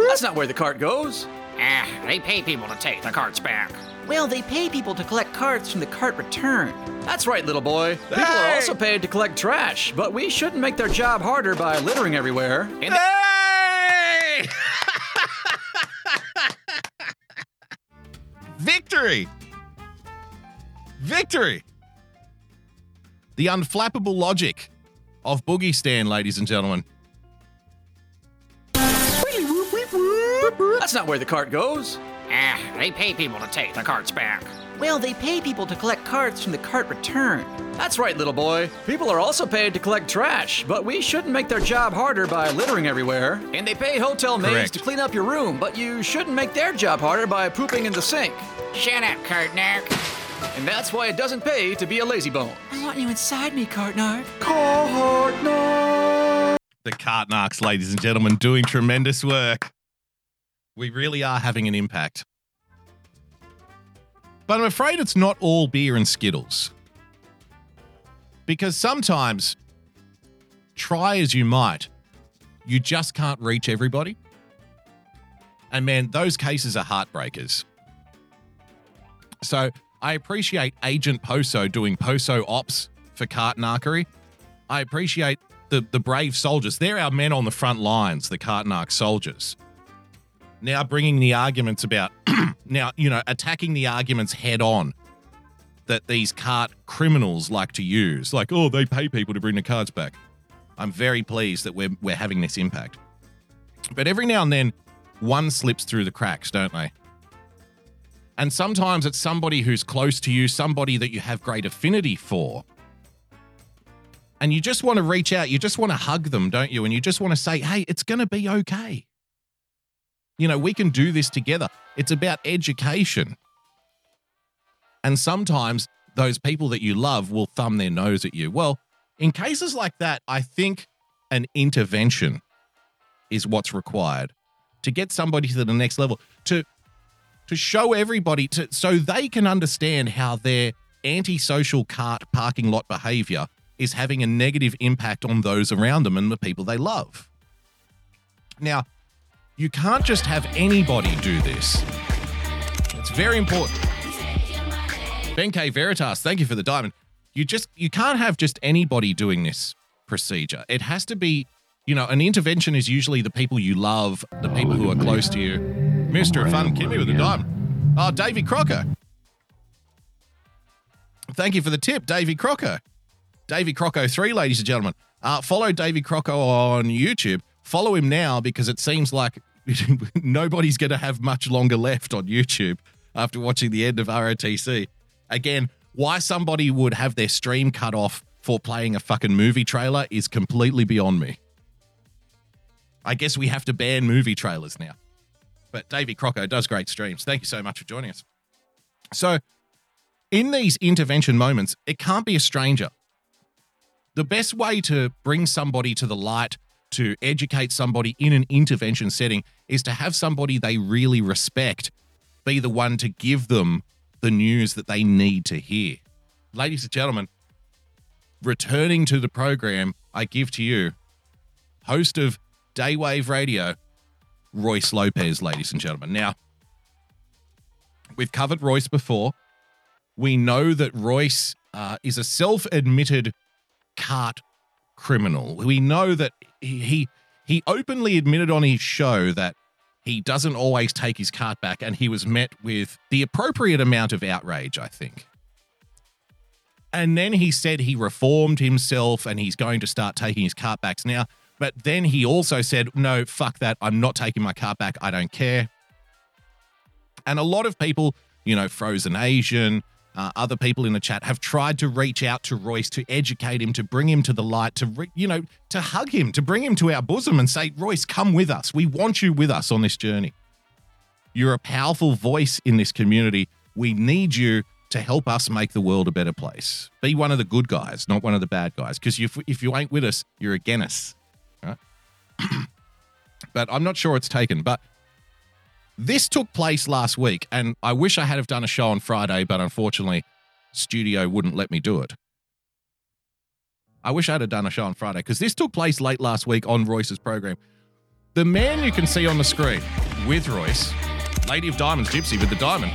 That's not where the cart goes. Ah, they pay people to take the carts back. Well, they pay people to collect carts from the cart return. That's right, little boy. People are also paid to collect trash, but we shouldn't make their job harder by littering everywhere. And Hey! [laughs] Victory! Victory! The unflappable logic of Boogie Stan, ladies and gentlemen. That's not where the cart goes. Ah, they pay people to take the carts back. Well, they pay people to collect carts from the cart return. That's right, little boy. People are also paid to collect trash, but we shouldn't make their job harder by littering everywhere. And they pay hotel maids Correct. to clean up your room, but you shouldn't make their job harder by pooping in the sink. Shut up, Kurtner. And that's why it doesn't pay to be a lazy bone. I want you inside me, Cartnark. The Cartnarks, ladies and gentlemen, doing tremendous work. We really are having an impact. But I'm afraid it's not all beer and Skittles. Because sometimes, try as you might, you just can't reach everybody. And man, those cases are heartbreakers. So I appreciate Agent Poso doing Poso ops for Cartnarkery. I appreciate the, the brave soldiers. They're our men on the front lines, the Cartnark soldiers. Now bringing the arguments about, [clears throat] now, you know, attacking the arguments head on that these cart criminals like to use. Like, oh, they pay people to bring the cards back. I'm very pleased that we're, we're having this impact. But every now and then, one slips through the cracks, don't they? And sometimes it's somebody who's close to you, somebody that you have great affinity for. And you just want to reach out, you just want to hug them, don't you? And you just want to say, hey, it's going to be okay. You know, we can do this together. It's about education. And sometimes those people that you love will thumb their nose at you. Well, in cases like that, I think an intervention is what's required to get somebody to the next level, to to show everybody to so they can understand how their antisocial cart parking lot behavior is having a negative impact on those around them and the people they love. Now, you can't just have anybody do this. It's very important. Ben K Veritas, thank you for the diamond. You just you can't have just anybody doing this procedure. It has to be, you know, an intervention is usually the people you love, the people who are close to you. Mr. Fun Kimmy with the diamond. Oh, Davy Crocker. Thank you for the tip, Davy Crocker. Davy Crocco 3, ladies and gentlemen. Uh, follow Davy Crocco on YouTube. Follow him now because it seems like [laughs] nobody's going to have much longer left on YouTube after watching the end of ROTC. Again, why somebody would have their stream cut off for playing a fucking movie trailer is completely beyond me. I guess we have to ban movie trailers now. But Davy Crocco does great streams. Thank you so much for joining us. So, in these intervention moments, it can't be a stranger. The best way to bring somebody to the light, to educate somebody in an intervention setting, is to have somebody they really respect be the one to give them the news that they need to hear. Ladies and gentlemen, returning to the program, I give to you host of Daywave Radio, Royce Lopez, ladies and gentlemen. Now, we've covered Royce before. We know that Royce uh, is a self admitted cart criminal. We know that he, he he openly admitted on his show that he doesn't always take his cart back, and he was met with the appropriate amount of outrage, I think. And then he said he reformed himself and he's going to start taking his cart backs now. But then he also said, no, fuck that. I'm not taking my cart back. I don't care. And a lot of people, you know, Frozen Asian, uh, other people in the chat have tried to reach out to Royce to educate him, to bring him to the light, to, re- you know, to hug him, to bring him to our bosom and say, Royce, come with us. We want you with us on this journey. You're a powerful voice in this community. We need you to help us make the world a better place. Be one of the good guys, not one of the bad guys. Because if, if you ain't with us, you're against us. [clears throat] But I'm not sure it's taken. But this took place last week, and I wish I had have done a show on Friday, but unfortunately, studio wouldn't let me do it. I wish I'd have done a show on Friday because this took place late last week on Royce's program. The man you can see on the screen with Royce, Lady of Diamonds, Gypsy with the diamond.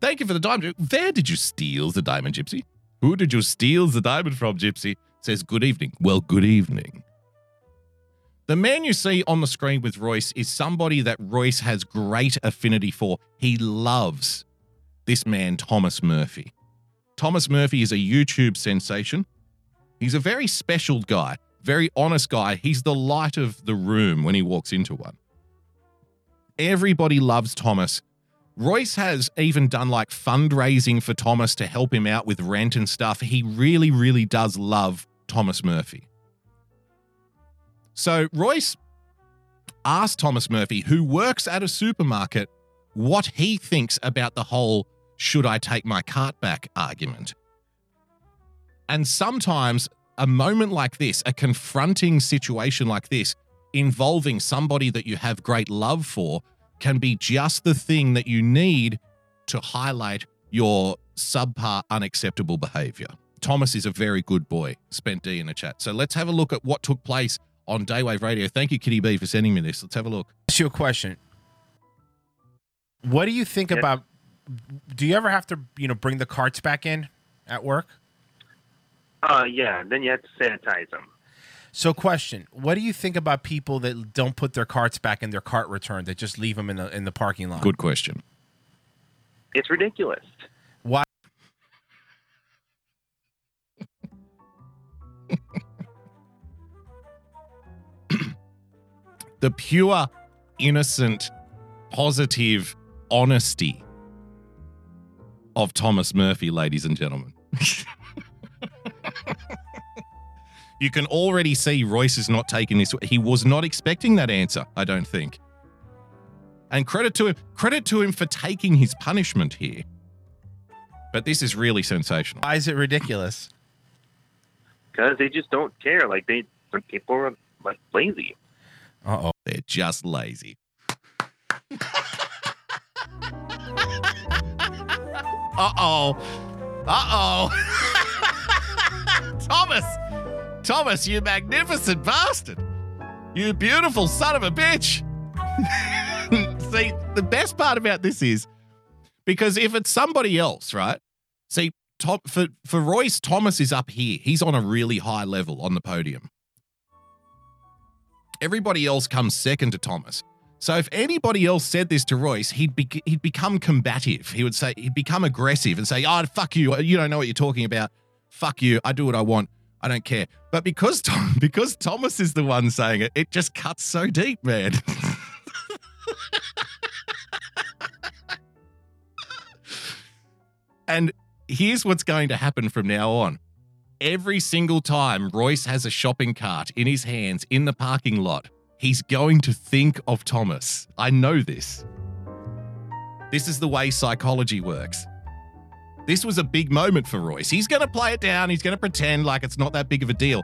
Thank you for the diamond. Where did you steal the diamond, Gypsy? Who did you steal the diamond from, Gypsy? Says, good evening. Well, good evening. The man you see on the screen with Royce is somebody that Royce has great affinity for. He loves this man, Thomas Murphy. Thomas Murphy is a YouTube sensation. He's a very special guy, very honest guy. He's the light of the room when he walks into one. Everybody loves Thomas. Royce has even done like fundraising for Thomas to help him out with rent and stuff. He really, really does love Thomas Murphy. So Royce asked Thomas Murphy, who works at a supermarket, what he thinks about the whole should I take my cart back argument. And sometimes a moment like this, a confronting situation like this, involving somebody that you have great love for, can be just the thing that you need to highlight your subpar unacceptable behavior. Thomas is a very good boy, spent D in the chat. So let's have a look at what took place on Daywave Radio. Thank you, Kitty B, for sending me this. Let's have a look. Ask you a question. What do you think about? Do you ever have to, you know, bring the carts back in at work? Uh, yeah. Then you have to sanitize them. So, question: What do you think about people that don't put their carts back in their cart return? That just leave them in the in the parking lot? Good question. It's ridiculous. Why? The pure, innocent, positive honesty of Thomas Murphy, ladies and gentlemen. [laughs] you can already see Royce is not taking this. He was not expecting that answer, I don't think. And credit to him, credit to him for taking his punishment here. But this is really sensational. Why is it ridiculous? Because they just don't care. Like they, some people are like lazy. Uh oh. They're just lazy. [laughs] Uh oh. Uh oh. [laughs] Thomas. Thomas, you magnificent bastard. You beautiful son of a bitch. [laughs] See, the best part about this is because if it's somebody else, right? See, Tom, for, for Royce, Thomas is up here. He's on a really high level on the podium. Everybody else comes second to Thomas. So if anybody else said this to Royce, he'd be, he'd become combative. He would say he'd become aggressive and say, "Oh, fuck you! You don't know what you're talking about. Fuck you! I do what I want. I don't care." But because Tom, [laughs] because Thomas is the one saying it, it just cuts so deep, man. [laughs] and here's what's going to happen from now on. Every single time Royce has a shopping cart in his hands in the parking lot, he's going to think of Thomas. I know this. This is the way psychology works. This was a big moment for Royce. He's going to play it down. He's going to pretend like it's not that big of a deal.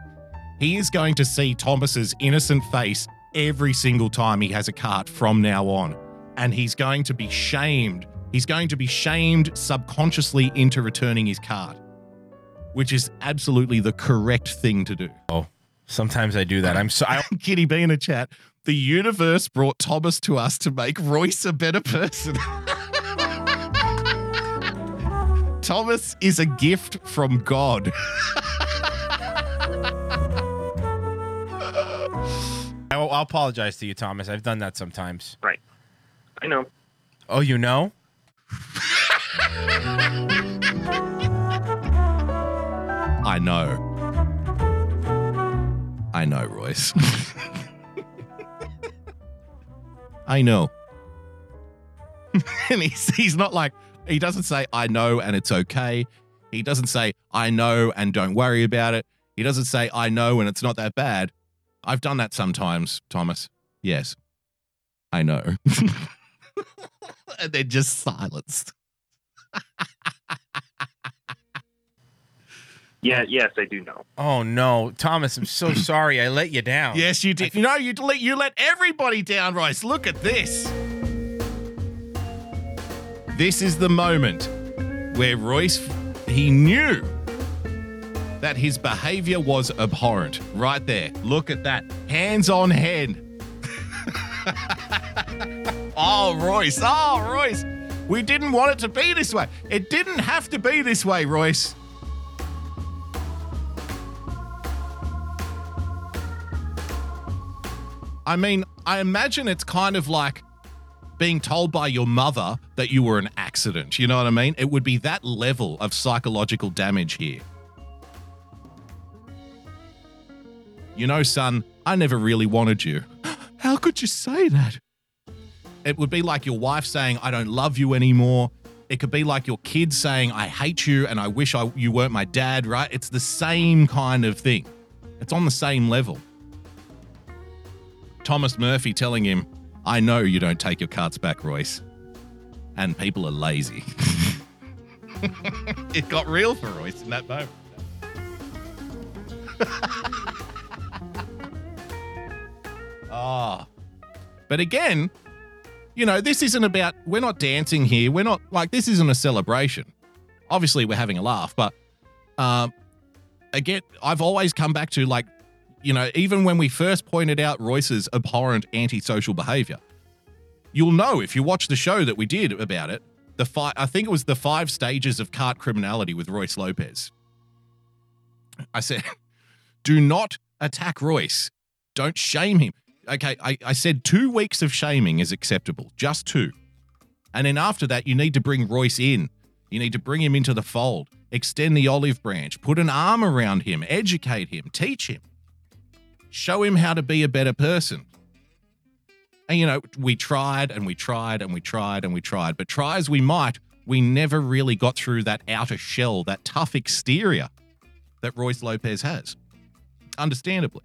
He is going to see Thomas's innocent face every single time he has a cart from now on. And he's going to be shamed. He's going to be shamed subconsciously into returning his cart, which is absolutely the correct thing to do. Oh, sometimes I do that. I'm so. I, [laughs] Kitty B in a chat. The universe brought Thomas to us to make Royce a better person. [laughs] Thomas is a gift from God. [laughs] I will, I'll apologize to you, Thomas. I've done that sometimes. Right. I know. Oh, you know? I know. I know, Royce. [laughs] I know. and he's, he's not like, he doesn't say, I know and it's okay. He doesn't say, I know and don't worry about it. He doesn't say, I know and it's not that bad. I've done that sometimes, Thomas. Yes. I know. [laughs] and they're just silenced. [laughs] Yeah, yes, I do know. Oh no, Thomas! I'm so [clears throat] sorry. I let you down. Yes, you did. You know, you let you let everybody down, Royce. Look at this. This is the moment where Royce he knew that his behavior was abhorrent. Right there. Look at that. Hands on head. [laughs] oh, Royce. Oh, Royce. We didn't want it to be this way. It didn't have to be this way, Royce. I mean, I imagine it's kind of like being told by your mother that you were an accident. You know what I mean? It would be that level of psychological damage here. You know, son, I never really wanted you. [gasps] How could you say that? It would be like your wife saying, I don't love you anymore. It could be like your kids saying, I hate you and I wish I, you weren't my dad, right? It's the same kind of thing. It's on the same level. Thomas Murphy telling him, I know you don't take your carts back, Royce. And people are lazy. [laughs] it got real for Royce in that moment. [laughs] Ah. But again, you know, this isn't about, we're not dancing here. We're not like, this isn't a celebration. Obviously, we're having a laugh, but um, again, I've always come back to like, you know, even when we first pointed out Royce's abhorrent antisocial behavior, you'll know if you watch the show that we did about it. The five, I think it was the five stages of cart criminality with Royce Lopez. I said, do not attack Royce. Don't shame him. Okay, I, I said two weeks of shaming is acceptable, just two. And then after that, you need to bring Royce in. You need to bring him into the fold, extend the olive branch, put an arm around him, educate him, teach him, show him how to be a better person. And, you know, we tried and we tried and we tried and we tried, but try as we might, we never really got through that outer shell, that tough exterior that Royce Lopez has. Understandably.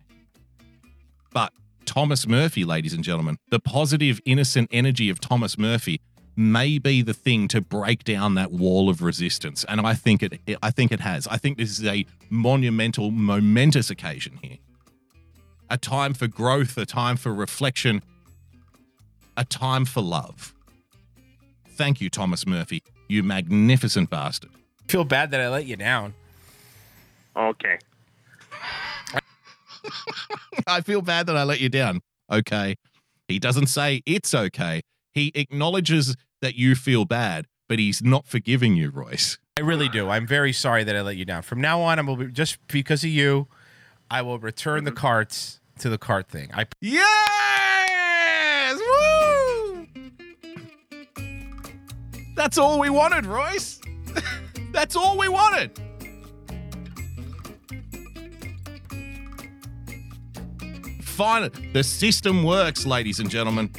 But Thomas Murphy, ladies and gentlemen, the positive, innocent energy of Thomas Murphy may be the thing to break down that wall of resistance. And I think it I think it has. I think this is a monumental, momentous occasion here. A time for growth, a time for reflection, a time for love. Thank you, Thomas Murphy, you magnificent bastard. I feel bad that I let you down. Okay. [laughs] I feel bad that I let you down. Okay. He doesn't say it's okay. He acknowledges that you feel bad, but he's not forgiving you, Royce. I really do. I'm very sorry that I let you down. From now on, I will be, just because of you, I will return the mm-hmm. carts to the cart thing. I Yes! Woo! That's all we wanted, Royce. [laughs] That's all we wanted. Finally, the system works, ladies and gentlemen.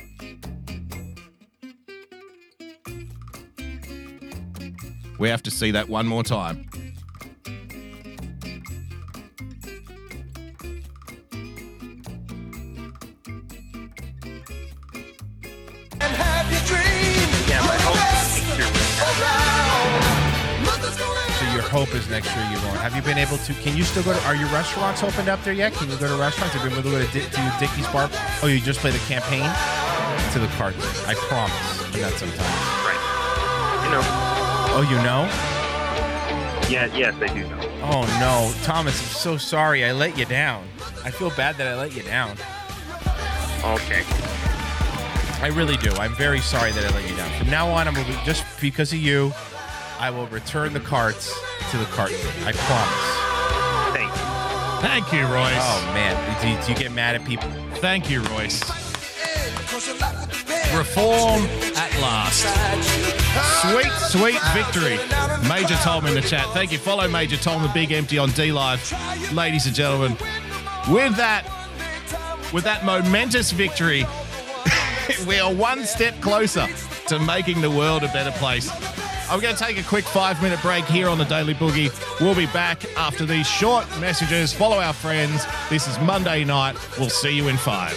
We have to see that one more time. Hope is next year you won't. Have you been able to? Can you still go to? Are your restaurants opened up there yet? Can you go to restaurants? Have you been able to go to, to Dickie's Bar? Oh, you just play the campaign to the cart. I promise. Do that Right. You know. Oh, you know? Yeah, yes, I do know. Oh no, Thomas, I'm so sorry. I let you down. I feel bad that I let you down. Okay. I really do. I'm very sorry that I let you down. From now on, I'm gonna be, just because of you. I will return the carts to the cart. I promise. Thank you. Thank you, Royce. Oh man, do you, do you get mad at people? Thank you, Royce. Reform at last. Sweet, sweet victory. Major Tom in the chat. Thank you. Follow Major Tom, the big empty on D Live. Ladies and gentlemen, with that, with that momentous victory, [laughs] we are one step closer to making the world a better place. I'm going to take a quick five minute break here on the Daily Boogie. We'll be back after these short messages. Follow our friends. This is Monday night. We'll see you in five.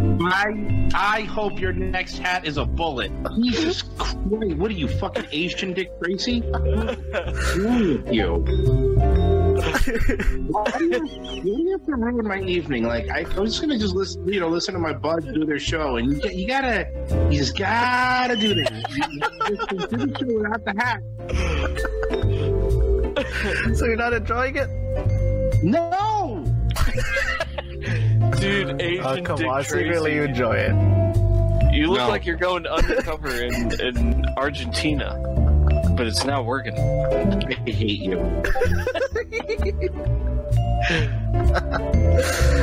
I I hope your next hat is a bullet. Jesus mm-hmm. Christ! What are you fucking Asian Dick Tracy? Wrong with you? Why do you, why do you have to ruin my evening? Like I, I was just gonna just listen, you know, listen to my buds do their show, and you, you gotta, you just gotta do this. You, you just do the show without the hat. so you're not enjoying it? No. [laughs] Dude, uh, Asian Oh, come Dick on, Tracy. secretly you enjoy it. You look No. like you're going undercover in, in Argentina, but it's not working. I hate you. [laughs]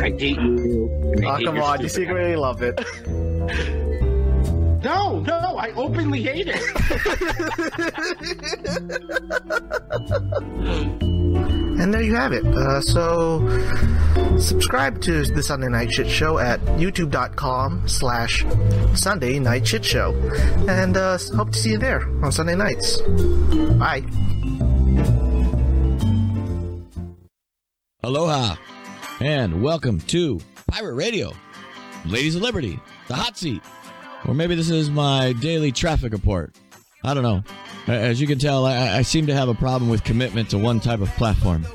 I hate you. and I Oh, hate come on, you stupid secretly love it. No, no, I openly hate it. [laughs] And there you have it. Uh, so, subscribe to the Sunday Night Shit Show at youtube.com slash Sunday Night Shit Show. And uh, hope to see you there on Sunday nights. Bye. Aloha, and welcome to Pirate Radio, Ladies of Liberty, the hot seat. Or maybe this is my daily traffic report. I don't know. A- As you can tell, I, I seem to have a problem with commitment to one type of platform.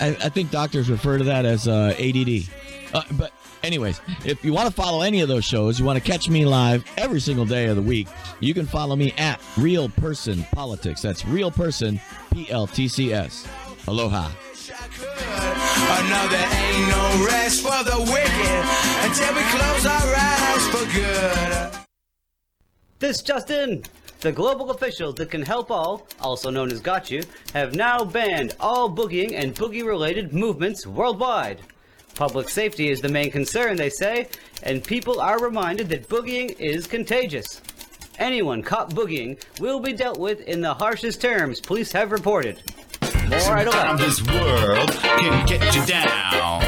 I, I think doctors refer to that as uh, ADD. Uh, but, anyways, if you want to follow any of those shows, you want to catch me live every single day of the week, you can follow me at Real Person Politics. That's Real Person P L T C S. Aloha. Oh no, there ain't no rest for the wicked until we close our eyes for good. This just in. The global officials that can help all, also known as Got You, have now banned all boogieing and boogie related movements worldwide. Public safety is the main concern, they say, and people are reminded that boogieing is contagious. Anyone caught boogieing will be dealt with in the harshest terms police have reported. More at Sometimes 11. this world can get you down.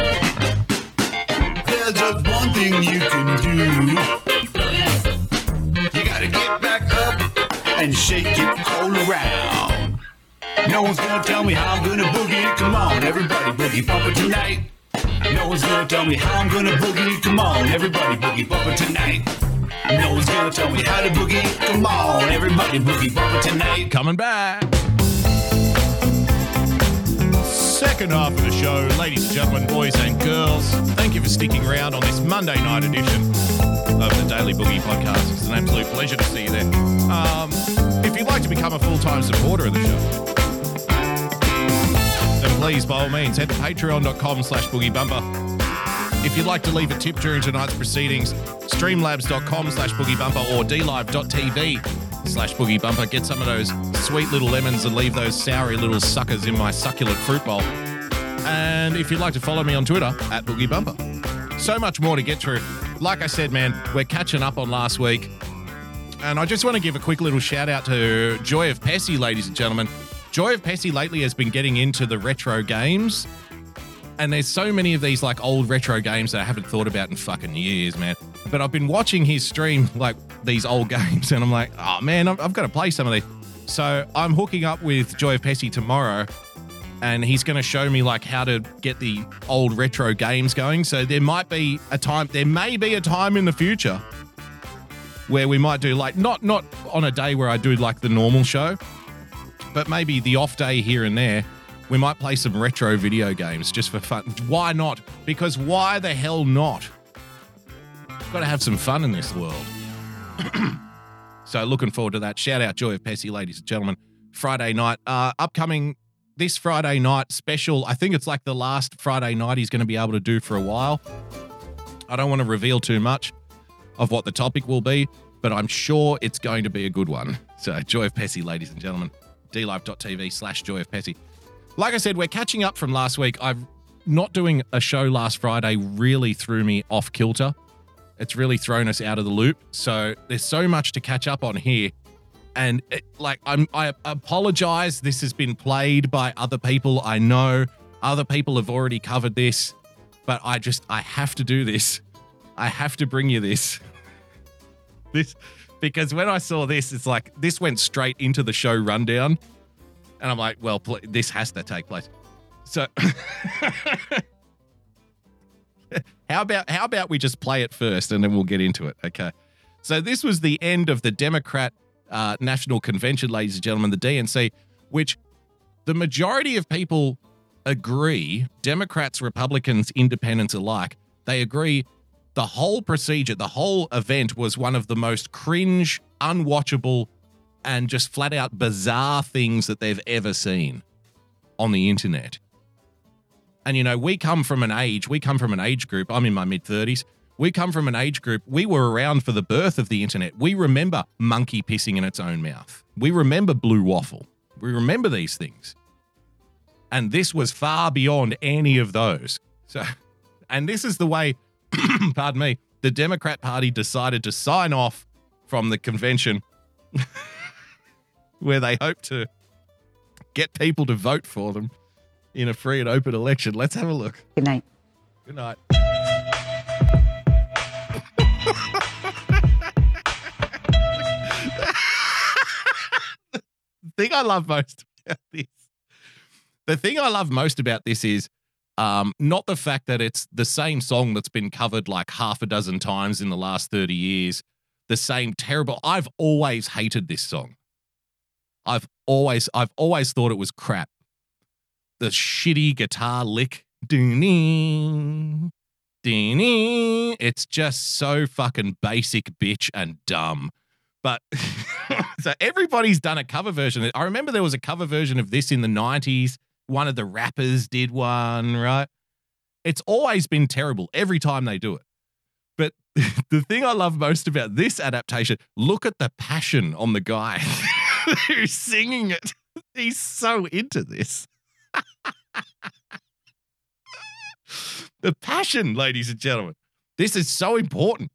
There's just one thing you can do. You gotta get back and shake it all around. No one's gonna tell me how I'm gonna boogie. Come on, everybody boogie bump it tonight. No one's gonna tell me how I'm gonna boogie. Come on, everybody boogie bump it tonight. No one's gonna tell me how to boogie. Come on, everybody boogie bump it tonight. Coming back. Second half of the show, ladies and gentlemen, boys and girls, thank you for sticking around on this Monday night edition of the Daily Boogie Podcast. It's an absolute pleasure to see you there. Um, if you'd like to become a full time supporter of the show, then please, by all means, head to patreon.com slash boogie bumper. If you'd like to leave a tip during tonight's proceedings, streamlabs.com slash boogie bumper or dlive.tv slash boogie bumper. Get some of those sweet little lemons and leave those soury little suckers in my succulent fruit bowl. And if you'd like to follow me on Twitter, at boogie bumper. So much more to get through. Like I said, man, we're catching up on last week. And I just want to give a quick little shout out to Joy of Pessy, ladies and gentlemen. Joy of Pessy lately has been getting into the retro games. And there's so many of these like old retro games that I haven't thought about in fucking years, man. But I've been watching his stream, like these old [laughs] games, and I'm like, oh man, I've, I've got to play some of these. So I'm hooking up with Joy of Pessy tomorrow, and he's going to show me like how to get the old retro games going. So there might be a time, there may be a time in the future where we might do like not not on a day where I do like the normal show, but maybe the off day here and there. We might play some retro video games just for fun. Why not? Because why the hell not? Got to have some fun in this world. [clears throat] So looking forward to that. Shout out Joy of Pessy, ladies and gentlemen. Friday night, uh, upcoming this Friday night special. I think it's like the last Friday night he's going to be able to do for a while. I don't want to reveal too much of what the topic will be, but I'm sure it's going to be a good one. So, Joy of Pessy, ladies and gentlemen, dlive.tv slash Joy of Pessy. Like I said, we're catching up from last week. I've not doing a show last Friday really threw me off kilter. It's really thrown us out of the loop. So there's so much to catch up on here. And it, like I'm I apologize this has been played by other people. I know other people have already covered this, but I just I have to do this. I have to bring you this. [laughs] this because when I saw this it's like this went straight into the show rundown and I'm like, well, pl- this has to take place. So [laughs] how about how about we just play it first and then we'll get into it, okay? So this was the end of the Democrat uh, National Convention, ladies and gentlemen, the DNC, which the majority of people agree, Democrats, Republicans, Independents alike, they agree the whole procedure, the whole event was one of the most cringe, unwatchable, and just flat out bizarre things that they've ever seen on the internet. And you know, we come from an age, we come from an age group. I'm in my mid 30s. We come from an age group. We were around for the birth of the internet. We remember monkey pissing in its own mouth. We remember blue waffle. We remember these things. And this was far beyond any of those. So, and this is the way, [clears throat] pardon me, the Democrat Party decided to sign off from the convention [laughs] where they hope to get people to vote for them in a free and open election. Let's have a look. Good night. Good night. the thing I love most about this, the thing I love most about this is um, not the fact that it's the same song that's been covered like half a dozen times in the last 30 years, the same terrible. I've always hated this song. I've always, I've always thought it was crap. The shitty guitar lick, doo doo It's just so fucking basic, bitch, and dumb. But [laughs] so everybody's done a cover version. I remember there was a cover version of this in the 90s. One of the rappers did one, right? It's always been terrible every time they do it. But [laughs] the thing I love most about this adaptation, look at the passion on the guy [laughs] who's singing it. He's so into this. [laughs] the passion, ladies and gentlemen. This is so important.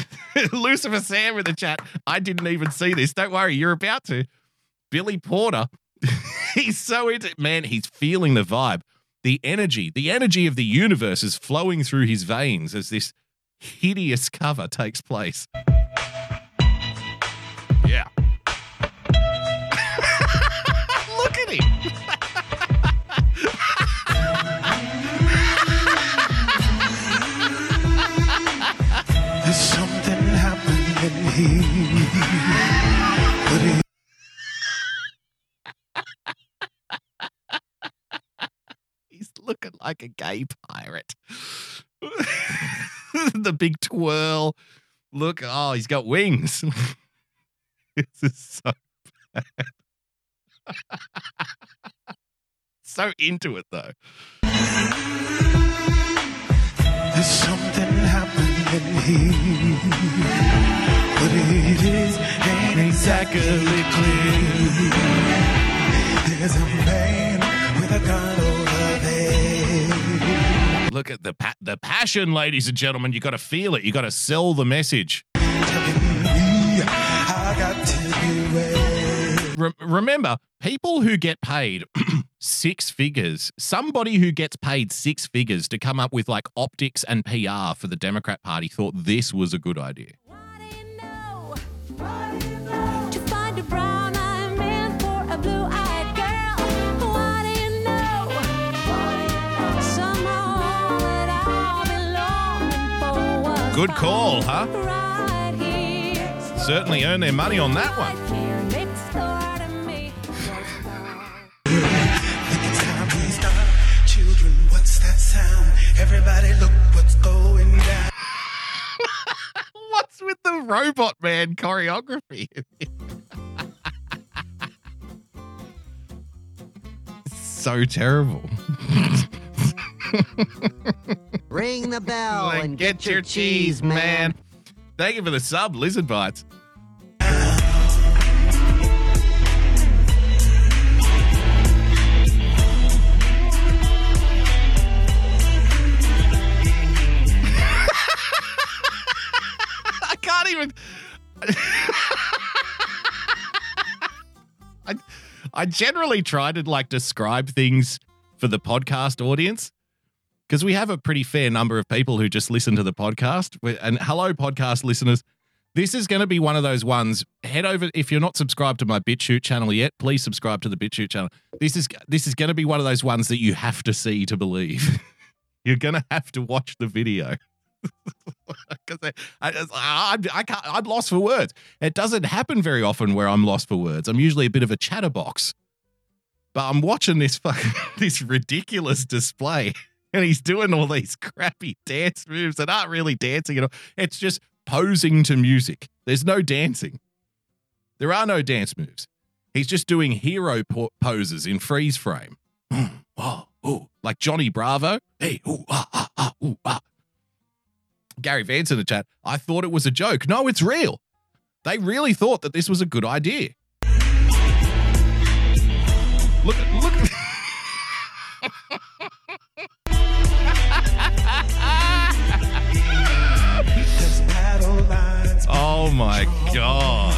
[laughs] Lucifer Sam in the chat. I didn't even see this. Don't worry, you're about to. Billy Porter. [laughs] he's so into man, he's feeling the vibe. The energy, the energy of the universe is flowing through his veins as this hideous cover takes place. [laughs] He's looking like a gay pirate. [laughs] the big twirl. Look, oh, he's got wings. [laughs] this is so bad. so into it though. There's something happening here. But it is ain't exactly clear. There's a man with a gun over there. Look at the pa- the passion, ladies and gentlemen. You got to feel it. You got to sell the message. Re- remember, people who get paid [clears throat] six figures, somebody who gets paid six figures to come up with like optics and PR for the Democrat Party thought this was a good idea. Good call, huh? Certainly earn their money on that one. [laughs] What's with the robot man choreography. [laughs] so terrible. [laughs] [laughs] Ring the bell Like, and get, your cheese, man. Thank you for the sub, Lizard Bites. [laughs] I can't even. [laughs] I, I generally try to like describe things for the podcast audience because we have a pretty fair number of people who just listen to the podcast. And hello, podcast listeners. This is going to be one of those ones. Head over if you're not subscribed to my BitChute channel yet. Please subscribe to the BitChute channel. This is this is going to be one of those ones that you have to see to believe. [laughs] you're going to have to watch the video. [laughs] Because I, I, I, can't, I'm lost for words. It doesn't happen very often where I'm lost for words. I'm usually a bit of a chatterbox. But I'm watching this fucking [laughs] this ridiculous display, and he's doing all these crappy dance moves that aren't really dancing at all. It's just posing to music. There's no dancing. There are no dance moves. He's just doing hero po- poses in freeze frame. oh, ooh, like Johnny Bravo. Hey, ooh, ah, ah, ah, ooh, ah. Gary Vance in the chat. I thought it was a joke. No, it's real. They really thought that this was a good idea. Look, look. Oh my god.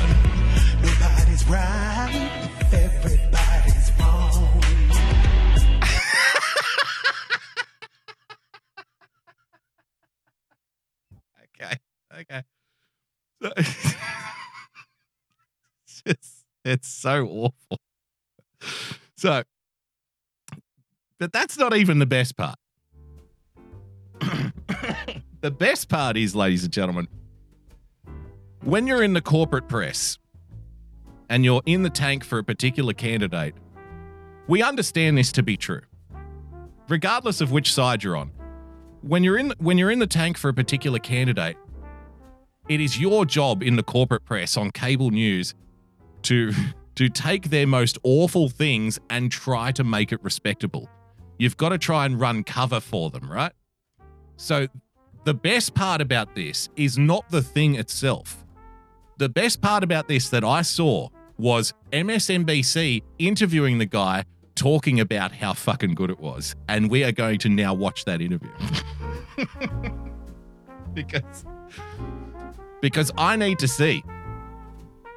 Nobody's right, everybody's wrong. [laughs] Okay. Okay. So, [laughs] it's just, it's so awful. So, but that's not even the best part. [coughs] the best part is, ladies and gentlemen, when you're in the corporate press and you're in the tank for a particular candidate, we understand this to be true. Regardless of which side you're on, when you're in when you're in the tank for a particular candidate, it is your job in the corporate press on cable news to [laughs] to take their most awful things and try to make it respectable. You've got to try and run cover for them, right? So the best part about this is not the thing itself. The best part about this that I saw was MSNBC interviewing the guy talking about how fucking good it was. And we are going to now watch that interview. [laughs] because because I need to see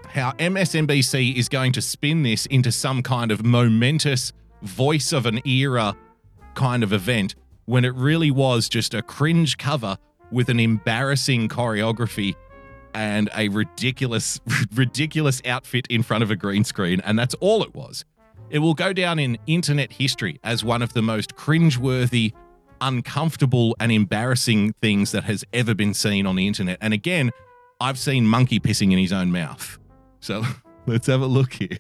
how MSNBC is going to spin this into some kind of momentous voice of an era kind of event when it really was just a cringe cover with an embarrassing choreography and a ridiculous [laughs] ridiculous outfit in front of a green screen and that's all it was. It will go down in internet history as one of the most cringeworthy, uncomfortable and embarrassing things that has ever been seen on the internet. And again, I've seen monkey pissing in his own mouth. So [laughs] let's have a look here.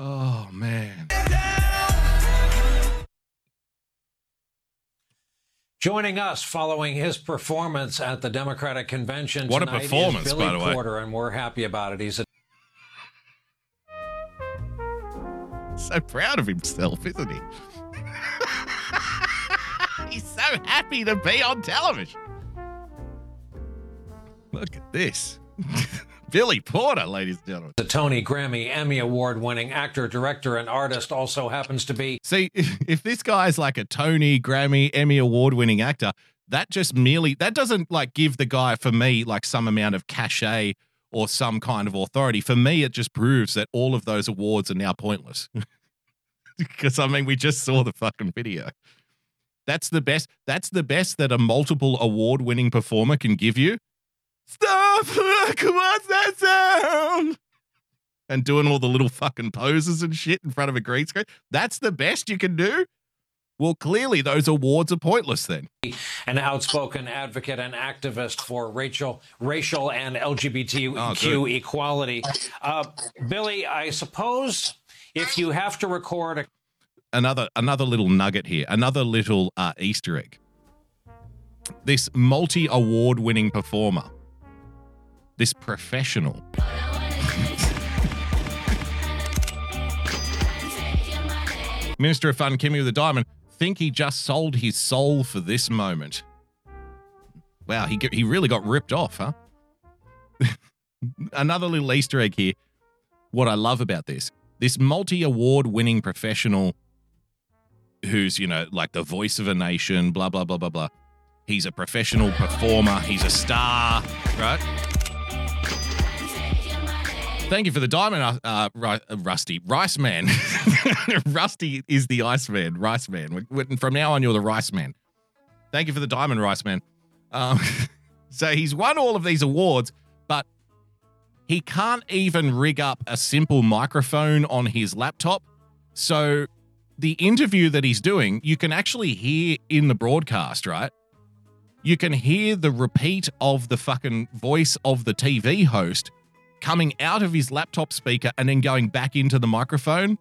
Oh man. Joining us following his performance at the Democratic Convention What a tonight is Billy by the way. Porter, and we're happy about it. He's a So proud of himself, isn't he? [laughs] He's so happy to be on television. Look at this. [laughs] Billy Porter, ladies and gentlemen. a Tony, Grammy, Emmy Award winning actor, director, and artist. Also happens to be See, [laughs] if this guy's like a Tony, Grammy, Emmy award winning actor, that just merely that doesn't like give the guy for me like some amount of cachet or some kind of authority. For me, it just proves that all of those awards are now pointless. [laughs] Because I mean, we just saw the fucking video. That's the best. That's the best that a multiple award winning performer can give you. Stop! What's that sound? And doing all the little fucking poses and shit in front of a green screen. That's the best you can do. Well, clearly those awards are pointless then. An outspoken advocate and activist for racial, racial and Oh, LGBTQ good. equality. Uh, Billy, I suppose if you have to record a Another another little nugget here, another little uh, Easter egg. This multi-award winning performer, this professional, Minister of Fun Kimmy with a diamond, think he just sold his soul for this moment. Wow, he he really got ripped off, huh? [laughs] Another little Easter egg here. What I love about this, this multi-award winning professional who's, you know, like the voice of a nation, blah blah blah blah blah. He's a professional performer, he's a star, right? Thank you for the diamond, uh, uh, uh, Rusty. Rice Man. [laughs] Rusty is the Ice Man, Rice Man. From now on, you're the Rice Man. Thank you for the diamond, Rice Man. Um, [laughs] so he's won all of these awards, but he can't even rig up a simple microphone on his laptop. So the interview that he's doing, you can actually hear in the broadcast, right? You can hear the repeat of the fucking voice of the TV host coming out of his laptop speaker and then going back into the microphone.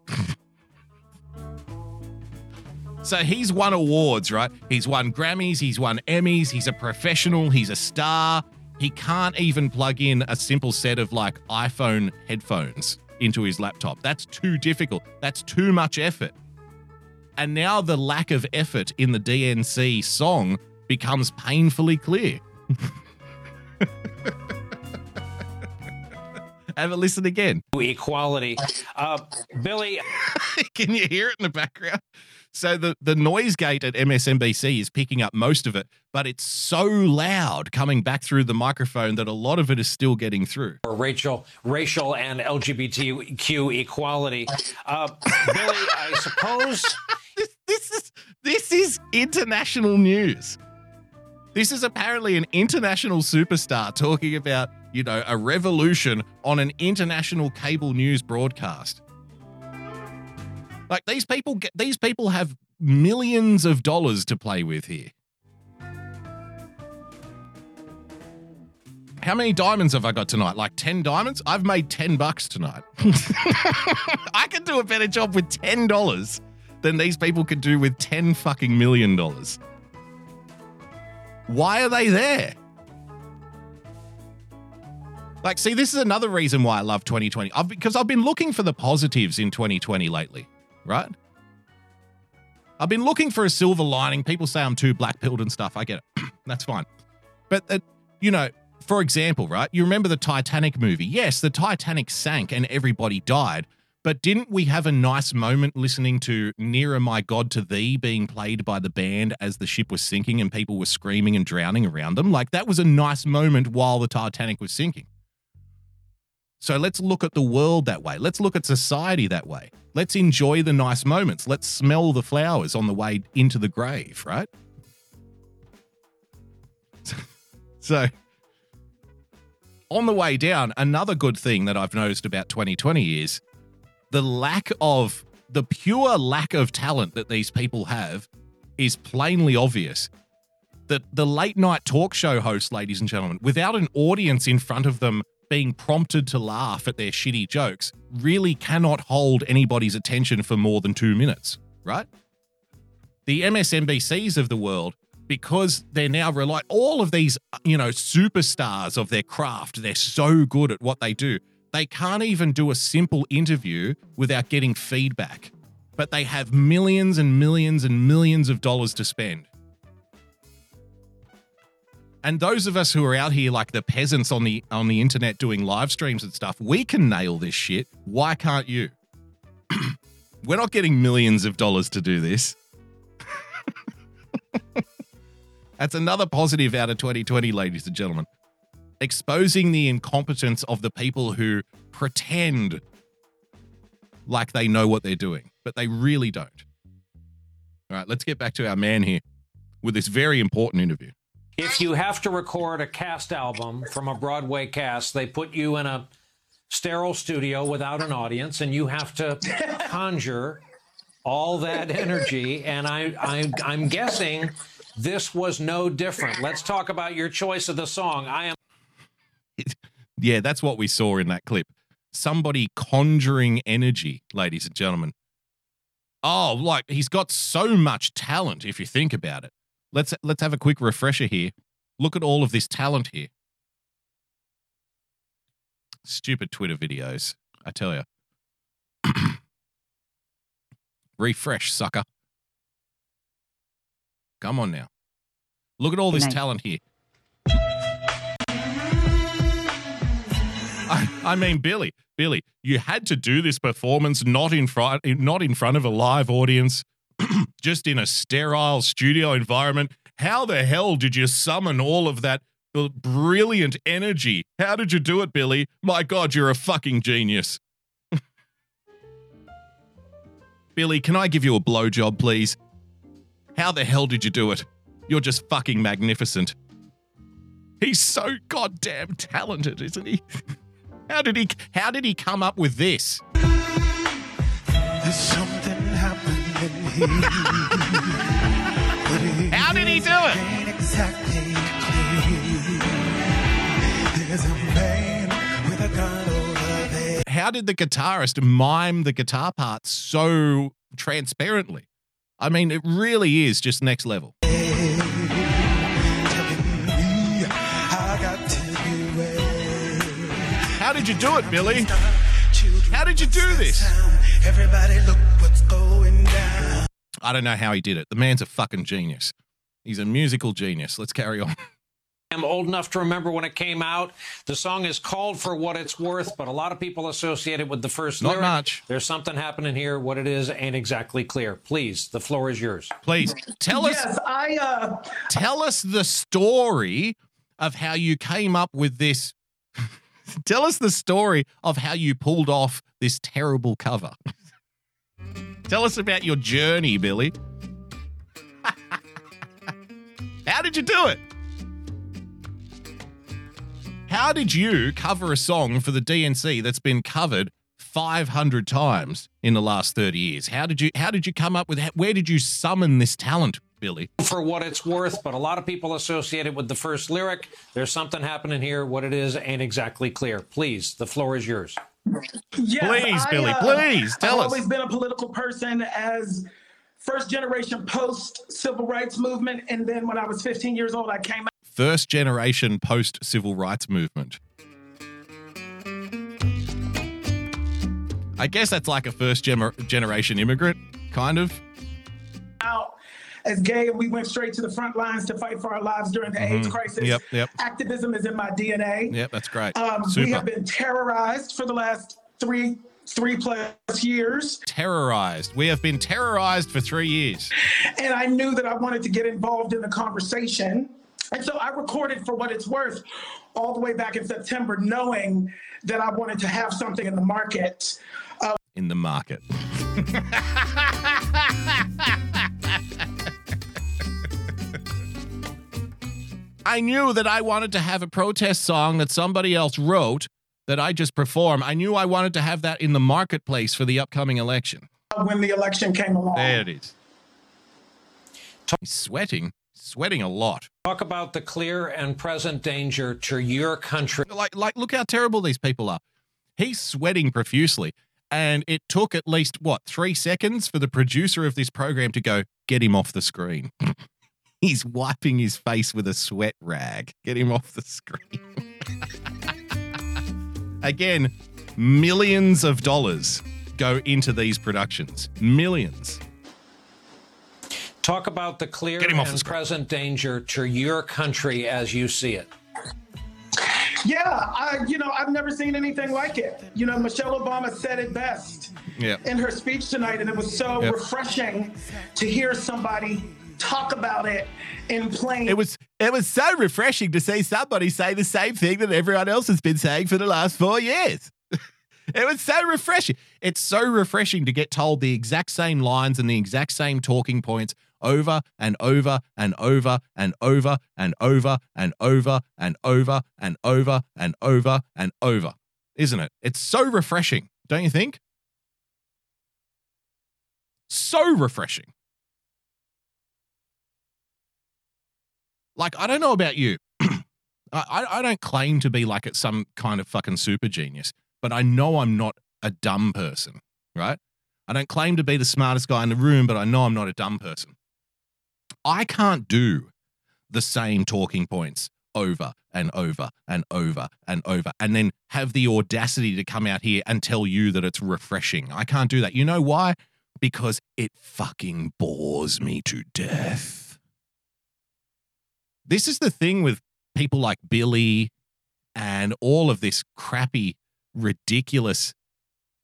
so he's won awards, right? He's won Grammys, he's won Emmys, he's a professional, he's a star. He can't even plug in a simple set of like iPhone headphones into his laptop. That's too difficult. That's too much effort. And now the lack of effort in the DNC song becomes painfully clear. [laughs] Have a listen again. [laughs] equality. Uh, Billy, [laughs] Can you hear it in the background? So the, the noise gate at MSNBC is picking up most of it, but it's so loud coming back through the microphone that a lot of it is still getting through. or racial, racial and LGBTQ equality. Uh, Billy, I suppose [laughs] This is this is international news. This is apparently an international superstar talking about, you know, a revolution on an international cable news broadcast. Like these people get these people have millions of dollars to play with here. How many diamonds have I got tonight? Like 10 diamonds? I've made 10 bucks tonight. [laughs] I can do a better job with $10 than these people could do with 10 fucking million dollars. Why are they there? Like, see, this is another reason why I love 2020. I've, because I've been looking for the positives in 2020 lately, right? I've been looking for a silver lining. People say I'm too black pilled and stuff. I get it. [clears throat] That's fine. But, uh, you know, for example, right? You remember the Titanic movie? Yes, the Titanic sank and everybody died. But didn't we have a nice moment listening to Nearer My God to Thee being played by the band as the ship was sinking and people were screaming and drowning around them? Like, that was a nice moment while the Titanic was sinking. So let's look at the world that way. Let's look at society that way. Let's enjoy the nice moments. Let's smell the flowers on the way into the grave, right? [laughs] So, on the way down, another good thing that I've noticed about 2020 is the lack of the pure lack of talent that these people have is plainly obvious. That the late night talk show hosts, ladies and gentlemen, without an audience in front of them being prompted to laugh at their shitty jokes, really cannot hold anybody's attention for more than two minutes, right? The MSNBCs of the world, because they're now rely all of these, you know, superstars of their craft, they're so good at what they do. They can't even do a simple interview without getting feedback. But they have millions and millions and millions of dollars to spend. And those of us who are out here like the peasants on the on the internet doing live streams and stuff, we can nail this shit. Why can't you? [clears throat] We're not getting millions of dollars to do this. [laughs] That's another positive out of 2020, ladies and gentlemen. Exposing the incompetence of the people who pretend like they know what they're doing, but they really don't. All right, let's get back to our man here with this very important interview. if you have to record a cast album from a Broadway cast, they put you in a sterile studio without an audience, and you have to [laughs] conjure all that energy, and I, I I'm guessing this was no different. Let's talk about your choice of the song. I am Yeah, that's what we saw in that clip. Somebody conjuring energy, ladies and gentlemen. Oh, like he's got so much talent if you think about it. Let's let's have a quick refresher here. Look at all of this talent here. Stupid Twitter videos, I tell you. [clears throat] Refresh, sucker. Come on now. Look at all this talent here. I, I mean, Billy, Billy, you had to do this performance not in front, not in front of a live audience, [clears throat] just in a sterile studio environment. How the hell did you summon all of that brilliant energy? How did you do it, Billy? My God, you're a fucking genius. [laughs] Billy, can I give you a blowjob, please? How the hell did you do it? You're just fucking magnificent. He's so goddamn talented, isn't he? [laughs] How did he how did he come up with this? There's something happening here. [laughs] How did he do it? Exactly. There's a man with a gun over there. How did the guitarist mime the guitar parts so transparently? I mean, it really is just next level. Did you do it, Billy? How did you do this? Everybody look what's going down. I don't know how he did it. The man's a fucking genius. He's a musical genius. Let's carry on. I am old enough to remember when it came out. The song is called for what it's worth, but a lot of people associate it with the first Not lyric. much. There's something happening here. What it is ain't exactly clear. Please, the floor is yours. Please tell us Yes, I uh tell us the story of how you came up with this. [laughs] tell us the story of how you pulled off this terrible cover. [laughs] tell us about your journey, Billy. [laughs] how did you do it? How did you cover a song for the DNC that's been covered 500 times in the last 30 years? How did you how did you come up with where did you summon this talent, Billy? For what it's worth, but a lot of people associate it with the first lyric. There's something happening here. What it is ain't exactly clear. Please, the floor is yours. Yes, Please, I, Billy, uh, please, tell I've us. always been a political person as first generation post civil rights movement, and then when I was 15 years old, I came out. First generation post civil rights movement. I guess that's like a first gener- generation immigrant, kind of. out as gay, and we went straight to the front lines to fight for our lives during the AIDS Mhm. crisis. Yep, yep. Activism is in my DNA. Yep, that's great. Um, we have been terrorized for the last three three plus years, terrorized. We have been terrorized for three years. and I knew that I wanted to get involved in the conversation. And so I recorded for what it's worth all the way back in September, knowing that I wanted to have something in the market. Uh, in the market. [laughs] I knew that I wanted to have a protest song that somebody else wrote that I just perform. I knew I wanted to have that in the marketplace for the upcoming election. when the election came along. There it is. He's sweating, sweating a lot. Talk about the clear and present danger to your country. Like, like, look how terrible these people are. He's sweating profusely, and it took at least what three seconds for the producer of this program to go get him off the screen. [laughs] He's wiping his face with a sweat rag. Get him off the screen. Again, millions of dollars go into these productions. Millions. Talk about the clear Get him off the and present danger to your country as you see it. Yeah, I, you know, I've never seen anything like it. You know, Michelle Obama said it best Yeah. in her speech tonight, and it was so Yep. refreshing to hear somebody talk about it in plain. It was it was so refreshing to see somebody say the same thing that everyone else has been saying for the last four years. [laughs] it was so refreshing. It's so refreshing to get told the exact same lines and the exact same talking points over and over and over and over and over and over and over and over and over and over. Isn't it? It's so refreshing, don't you think? So refreshing. Like, I don't know about you. [clears throat] I, I don't claim to be like some kind of fucking super genius, but I know I'm not a dumb person, right? I don't claim to be the smartest guy in the room, but I know I'm not a dumb person. I can't do the same talking points over and over and over and over and then have the audacity to come out here and tell you that it's refreshing. I can't do that. You know why? Because it fucking bores me to death. This is the thing with people like Billy and all of this crappy, ridiculous,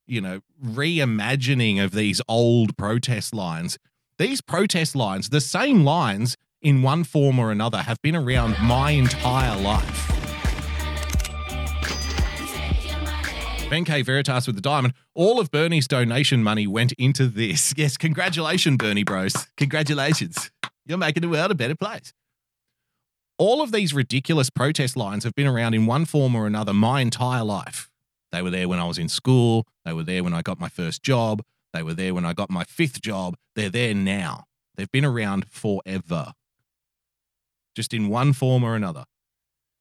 you know, reimagining of these old protest lines. These protest lines, the same lines in one form or another, have been around my entire life. Ben K. Veritas with the diamond. All of Bernie's donation money went into this. Yes, congratulations, Bernie Bros. Congratulations. You're making the world a better place. All of these ridiculous protest lines have been around in one form or another my entire life. They were there when I was in school. They were there when I got my first job. They were there when I got my fifth job. They're there now. They've been around forever, just in one form or another,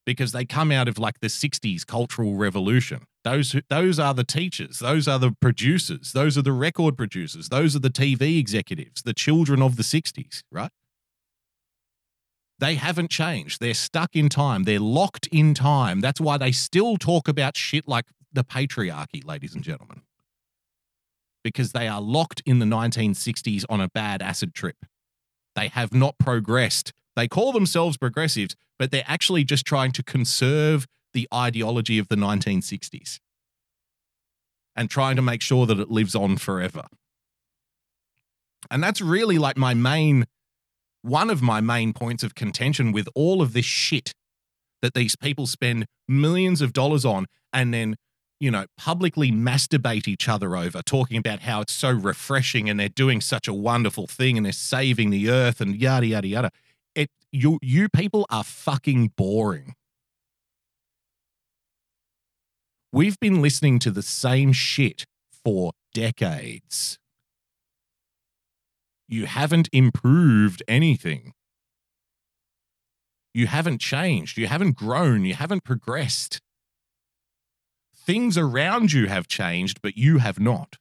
because they come out of like the 60s cultural revolution. Those, those are the teachers. Those are the producers. Those are the record producers. Those are the TV executives, the children of the 60s, right? They haven't changed. They're stuck in time. They're locked in time. That's why they still talk about shit like the patriarchy, ladies and gentlemen. Because they are locked in the 1960s on a bad acid trip. They have not progressed. They call themselves progressives, but they're actually just trying to conserve the ideology of the 1960s and trying to make sure that it lives on forever. And that's really like my main one of my main points of contention with all of this shit that these people spend millions of dollars on and then, you know, publicly masturbate each other over, talking about how it's so refreshing and they're doing such a wonderful thing and they're saving the earth and yada yada yada. It you you people are fucking boring. We've been listening to the same shit for decades you haven't improved anything. You haven't changed. You haven't grown. You haven't progressed. Things around you have changed, but you have not.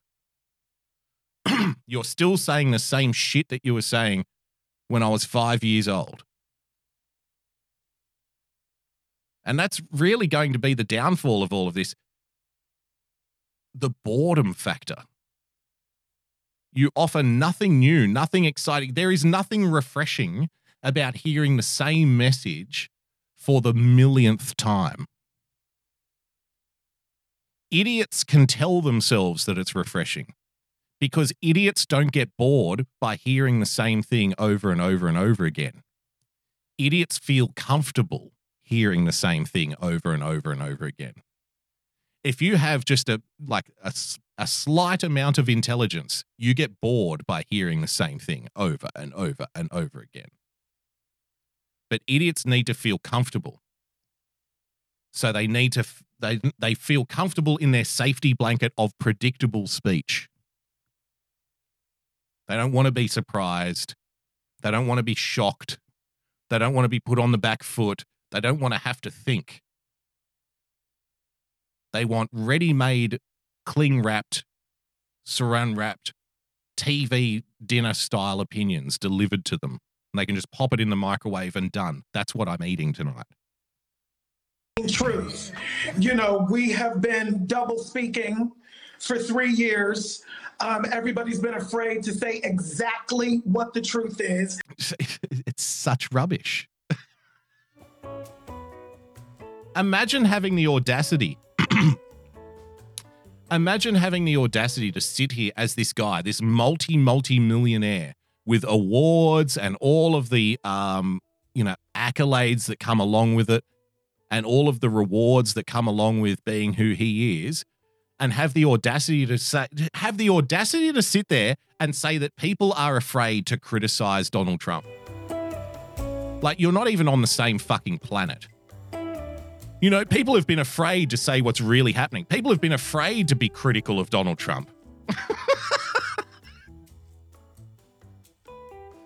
[clears throat] You're still saying the same shit that you were saying when I was five years old. And that's really going to be the downfall of all of this the boredom factor. You offer nothing new, nothing exciting. There is nothing refreshing about hearing the same message for the millionth time. Idiots can tell themselves that it's refreshing because idiots don't get bored by hearing the same thing over and over and over again. Idiots feel comfortable hearing the same thing over and over and over again. If you have just a like a, a slight amount of intelligence, you get bored by hearing the same thing over and over and over again. But idiots need to feel comfortable. So they need to f- they they feel comfortable in their safety blanket of predictable speech. They don't want to be surprised. They don't want to be shocked. They don't want to be put on the back foot. They don't want to have to think. They want ready made, cling wrapped, saran wrapped TV dinner style opinions delivered to them. And they can just pop it in the microwave and done. That's what I'm eating tonight. truth. You know, we have been double speaking for three years. Um, everybody's been afraid to say exactly what the truth is. [laughs] It's such rubbish. [laughs] Imagine having the audacity. Imagine having the audacity to sit here as this guy, this multi multi millionaire with awards and all of the um, you know, accolades that come along with it and all of the rewards that come along with being who he is and have the audacity to say have the audacity to sit there and say that people are afraid to criticize Donald Trump. Like you're not even on the same fucking planet. You know, people have been afraid to say what's really happening. People have been afraid to be critical of Donald Trump. [laughs]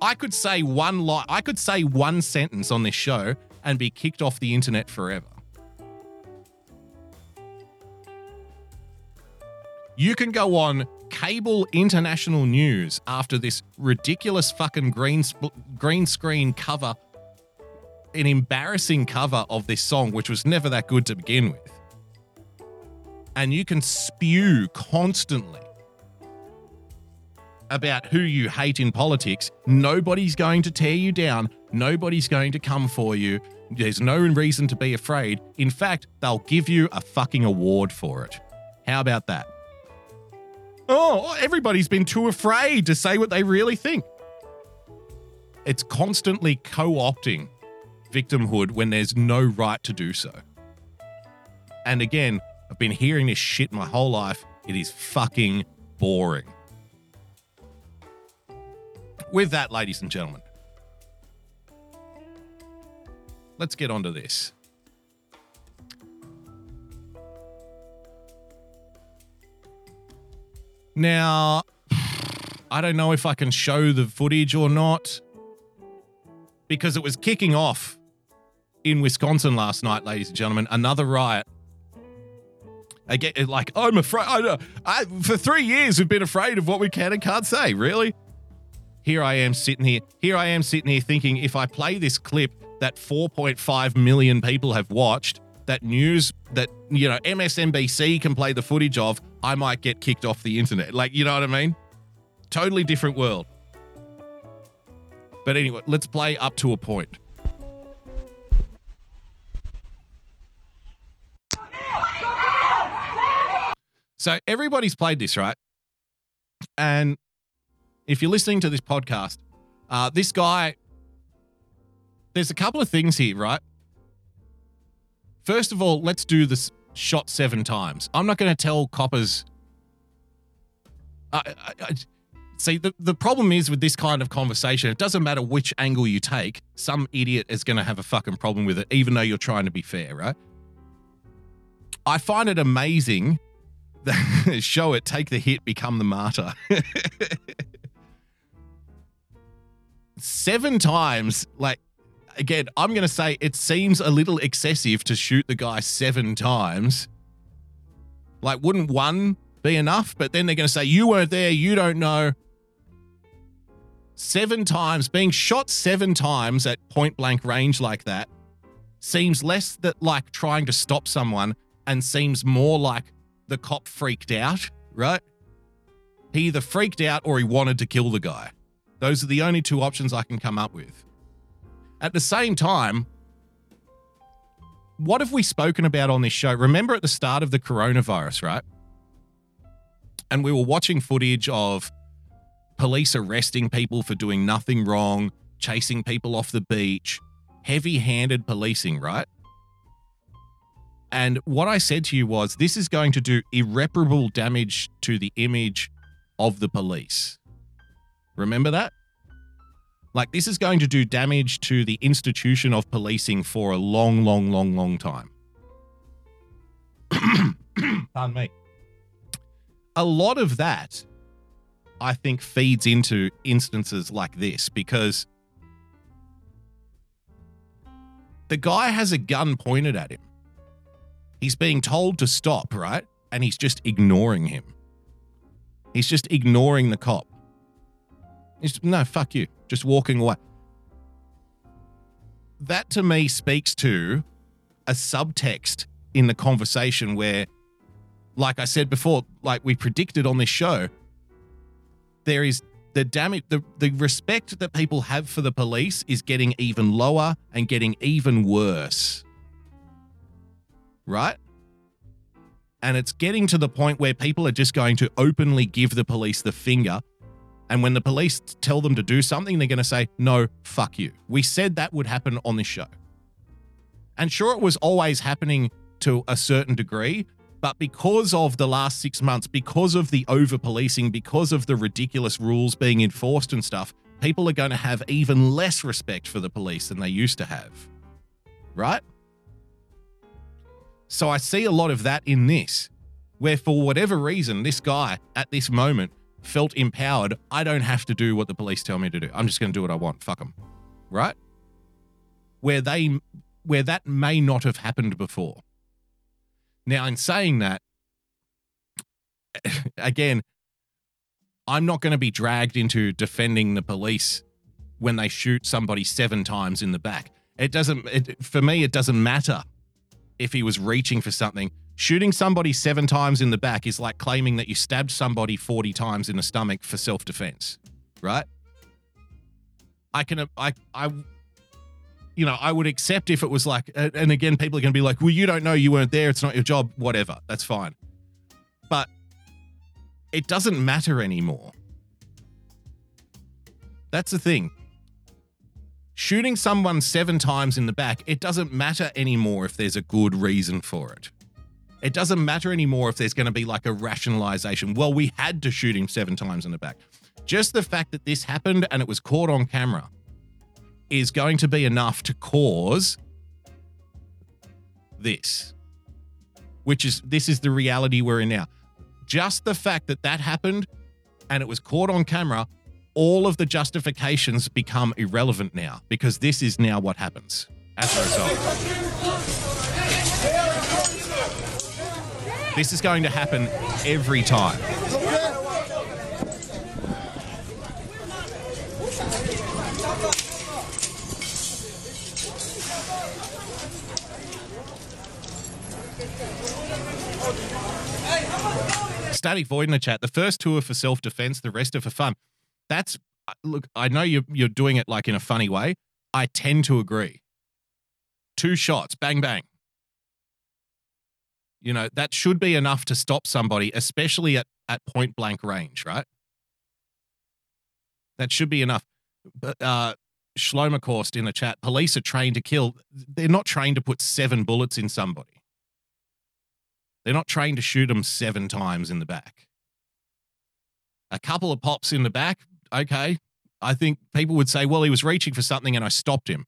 I could say one lie. I could say one sentence on this show and be kicked off the internet forever. You can go on cable international news after this ridiculous fucking green sp- green screen cover, an embarrassing cover of this song, which was never that good to begin with. And you can spew constantly about who you hate in politics. Nobody's going to tear you down. Nobody's going to come for you. There's no reason to be afraid. In fact, they'll give you a fucking award for it. How about that? Oh, everybody's been too afraid to say what they really think. It's constantly co opting victimhood when there's no right to do so. And again, I've been hearing this shit my whole life. It is fucking boring. With that, ladies and gentlemen, let's get on to this. Now, I don't know if I can show the footage or not because it was kicking off in Wisconsin last night, ladies and gentlemen. Another riot. Get like I'm afraid. I, uh, I for three years we've been afraid of what we can and can't say. Really, here I am sitting here. Here I am sitting here thinking if I play this clip that 4.5 million people have watched, that news that you know MSNBC can play the footage of, I might get kicked off the internet. Like you know what I mean? Totally different world. But anyway, let's play up to a point. So everybody's played this, right? And if you're listening to this podcast, uh, this guy, there's a couple of things here, right? First of all, let's do this shot seven times. I'm not going to tell coppers. I, I, I, see, the, the problem is with this kind of conversation, it doesn't matter which angle you take, some idiot is going to have a fucking problem with it, even though you're trying to be fair, right? I find it amazing [laughs] show it, take the hit, become the martyr. [laughs] Seven times, like, again, I'm going to say it seems a little excessive to shoot the guy seven times. Like, wouldn't one be enough? But then they're going to say, you weren't there, you don't know. Seven times, being shot seven times at point blank range like that seems less that like trying to stop someone and seems more like the cop freaked out, right? He either freaked out or he wanted to kill the guy. Those are the only two options I can come up with. At the same time, what have we spoken about on this show? Remember at the start of the coronavirus, right? And we were watching footage of police arresting people for doing nothing wrong, chasing people off the beach, heavy handed policing, right? And what I said to you was this is going to do irreparable damage to the image of the police. Remember that? Like, this is going to do damage to the institution of policing for a long, long, long, long time. [clears throat] Pardon me. A lot of that, I think, feeds into instances like this because the guy has a gun pointed at him. He's being told to stop, right? And he's just ignoring him. He's just ignoring the cop. He's no, fuck you. Just walking away. That to me speaks to a subtext in the conversation where, like I said before, like we predicted on this show, there is the damage, the, the respect that people have for the police is getting even lower and getting even worse. Right? And it's getting to the point where people are just going to openly give the police the finger and when the police tell them to do something, they're going to say, no, fuck you. We said that would happen on this show. And sure, it was always happening to a certain degree, but because of the last six months, because of the over policing, because of the ridiculous rules being enforced and stuff, people are going to have even less respect for the police than they used to have. Right? So I see a lot of that in this, where for whatever reason, this guy at this moment felt empowered, I don't have to do what the police tell me to do. I'm just going to do what I want. Fuck them. Right? Where they where that may not have happened before. Now, in saying that, [laughs] again, I'm not going to be dragged into defending the police when they shoot somebody seven times in the back. It doesn't, it, for me, it doesn't matter if he was reaching for something. Shooting somebody seven times in the back is like claiming that you stabbed somebody 40 times in the stomach for self defense, right? I can, I, I, you know, I would accept if it was like, and again, people are going to be like, well, you don't know, you weren't there, it's not your job, whatever, that's fine. But it doesn't matter anymore. That's the thing. Shooting someone seven times in the back, it doesn't matter anymore if there's a good reason for it. It doesn't matter anymore if there's going to be like a rationalization. Well, we had to shoot him seven times in the back. Just the fact that this happened and it was caught on camera is going to be enough to cause this, which is this is the reality we're in now. Just the fact that that happened and it was caught on camera, all of the justifications become irrelevant now because this is now what happens as a result. This is going to happen every time. Static Void in the chat. The first two are for self defense, the rest are for fun. That's uh, look. I know you're you're doing it like in a funny way. I tend to agree. Two shots, bang bang. You know that should be enough to stop somebody, especially at at point blank range, right? That should be enough. But uh, in the chat. Police are trained to kill. They're not trained to put seven bullets in somebody. They're not trained to shoot them seven times in the back. A couple of pops in the back, okay. I think people would say, well, he was reaching for something and I stopped him.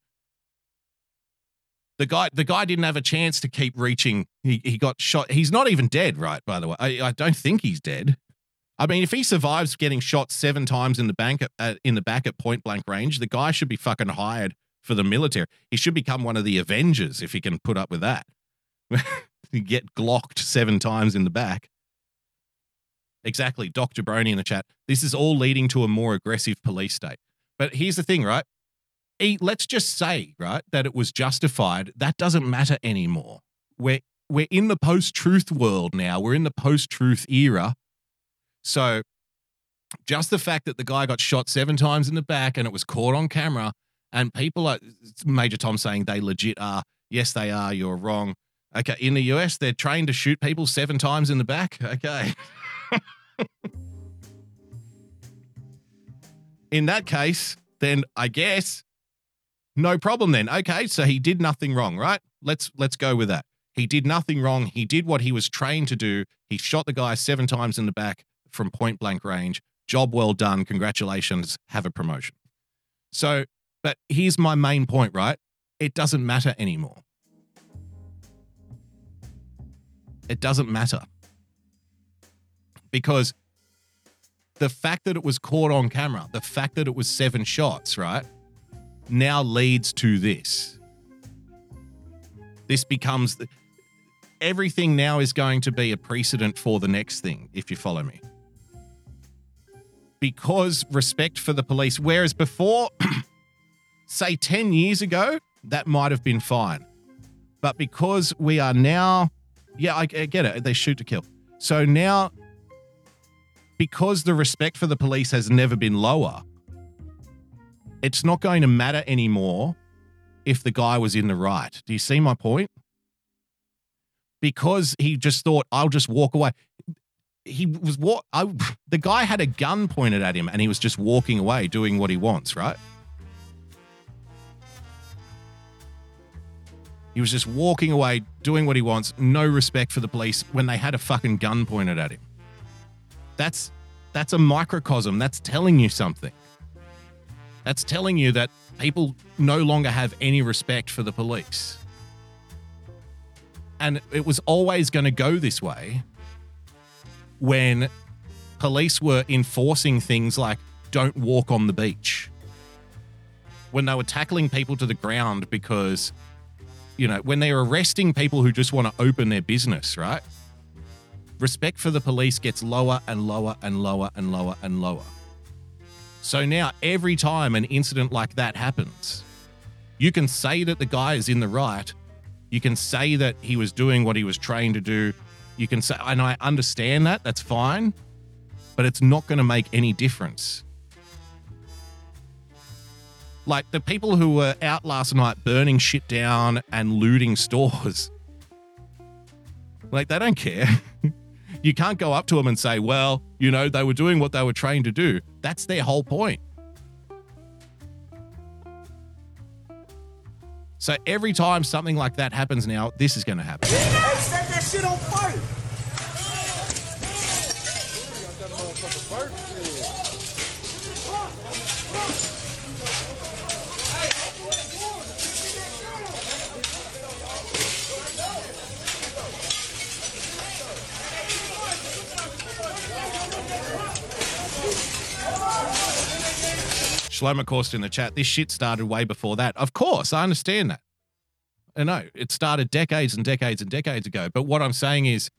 The guy, the guy didn't have a chance to keep reaching. He, he got shot. He's not even dead, right? By the way, I, I don't think he's dead. I mean, if he survives getting shot seven times in the bank at, in the back at point blank range, the guy should be fucking hired for the military. He should become one of the Avengers if he can put up with that. you [laughs] get glocked seven times in the back. Exactly. Dr. Brony in the chat. This is all leading to a more aggressive police state. But here's the thing, right? Let's just say, right, that it was justified. That doesn't matter anymore. We're we're in the post-truth world now. We're in the post-truth era. So just the fact that the guy got shot seven times in the back and it was caught on camera, and people are Major Tom saying they legit are. Yes, they are. You're wrong. Okay, in the US, they're trained to shoot people seven times in the back. [laughs] Okay. In that case, then I guess no problem then. Okay, so he did nothing wrong, right? Let's let's go with that. He did nothing wrong. He did what he was trained to do. He shot the guy seven times in the back from point blank range. Job well done. Congratulations. Have a promotion. So, but here's my main point, right? It doesn't matter anymore. It doesn't matter. Because the fact that it was caught on camera, the fact that it was seven shots, right, now leads to this. This becomes the, everything now is going to be a precedent for the next thing, if you follow me. Because respect for the police, whereas before, [clears throat] say 10 years ago, that might have been fine. But because we are now, yeah, I, I get it, they shoot to kill. So now, because the respect for the police has never been lower, it's not going to matter anymore if the guy was in the right. Do you see my point? Because he just thought, I'll just walk away. He was what I [laughs] the guy had a gun pointed at him and he was just walking away doing what he wants, right? He was just walking away doing what he wants, no respect for the police when they had a fucking gun pointed at him. That's that's a microcosm. That's telling you something. That's telling you that people no longer have any respect for the police. And it was always going to go this way when police were enforcing things like don't walk on the beach. When they were tackling people to the ground because, you know, when they're arresting people who just want to open their business, right? Respect for the police gets lower and lower and lower and lower and lower. So now, every time an incident like that happens, you can say that the guy is in the right. You can say that he was doing what he was trained to do. You can say, and I understand that, that's fine, but it's not going to make any difference. Like the people who were out last night burning shit down and looting stores, like they don't care. [laughs] you can't go up to them and say, well, you know, they were doing what they were trained to do. That's their whole point. So every time something like that happens now, this is going to happen. Shlomo Korst in the chat, this shit started way before that. Of course, I understand that. I know it started decades and decades and decades ago. But what I'm saying is,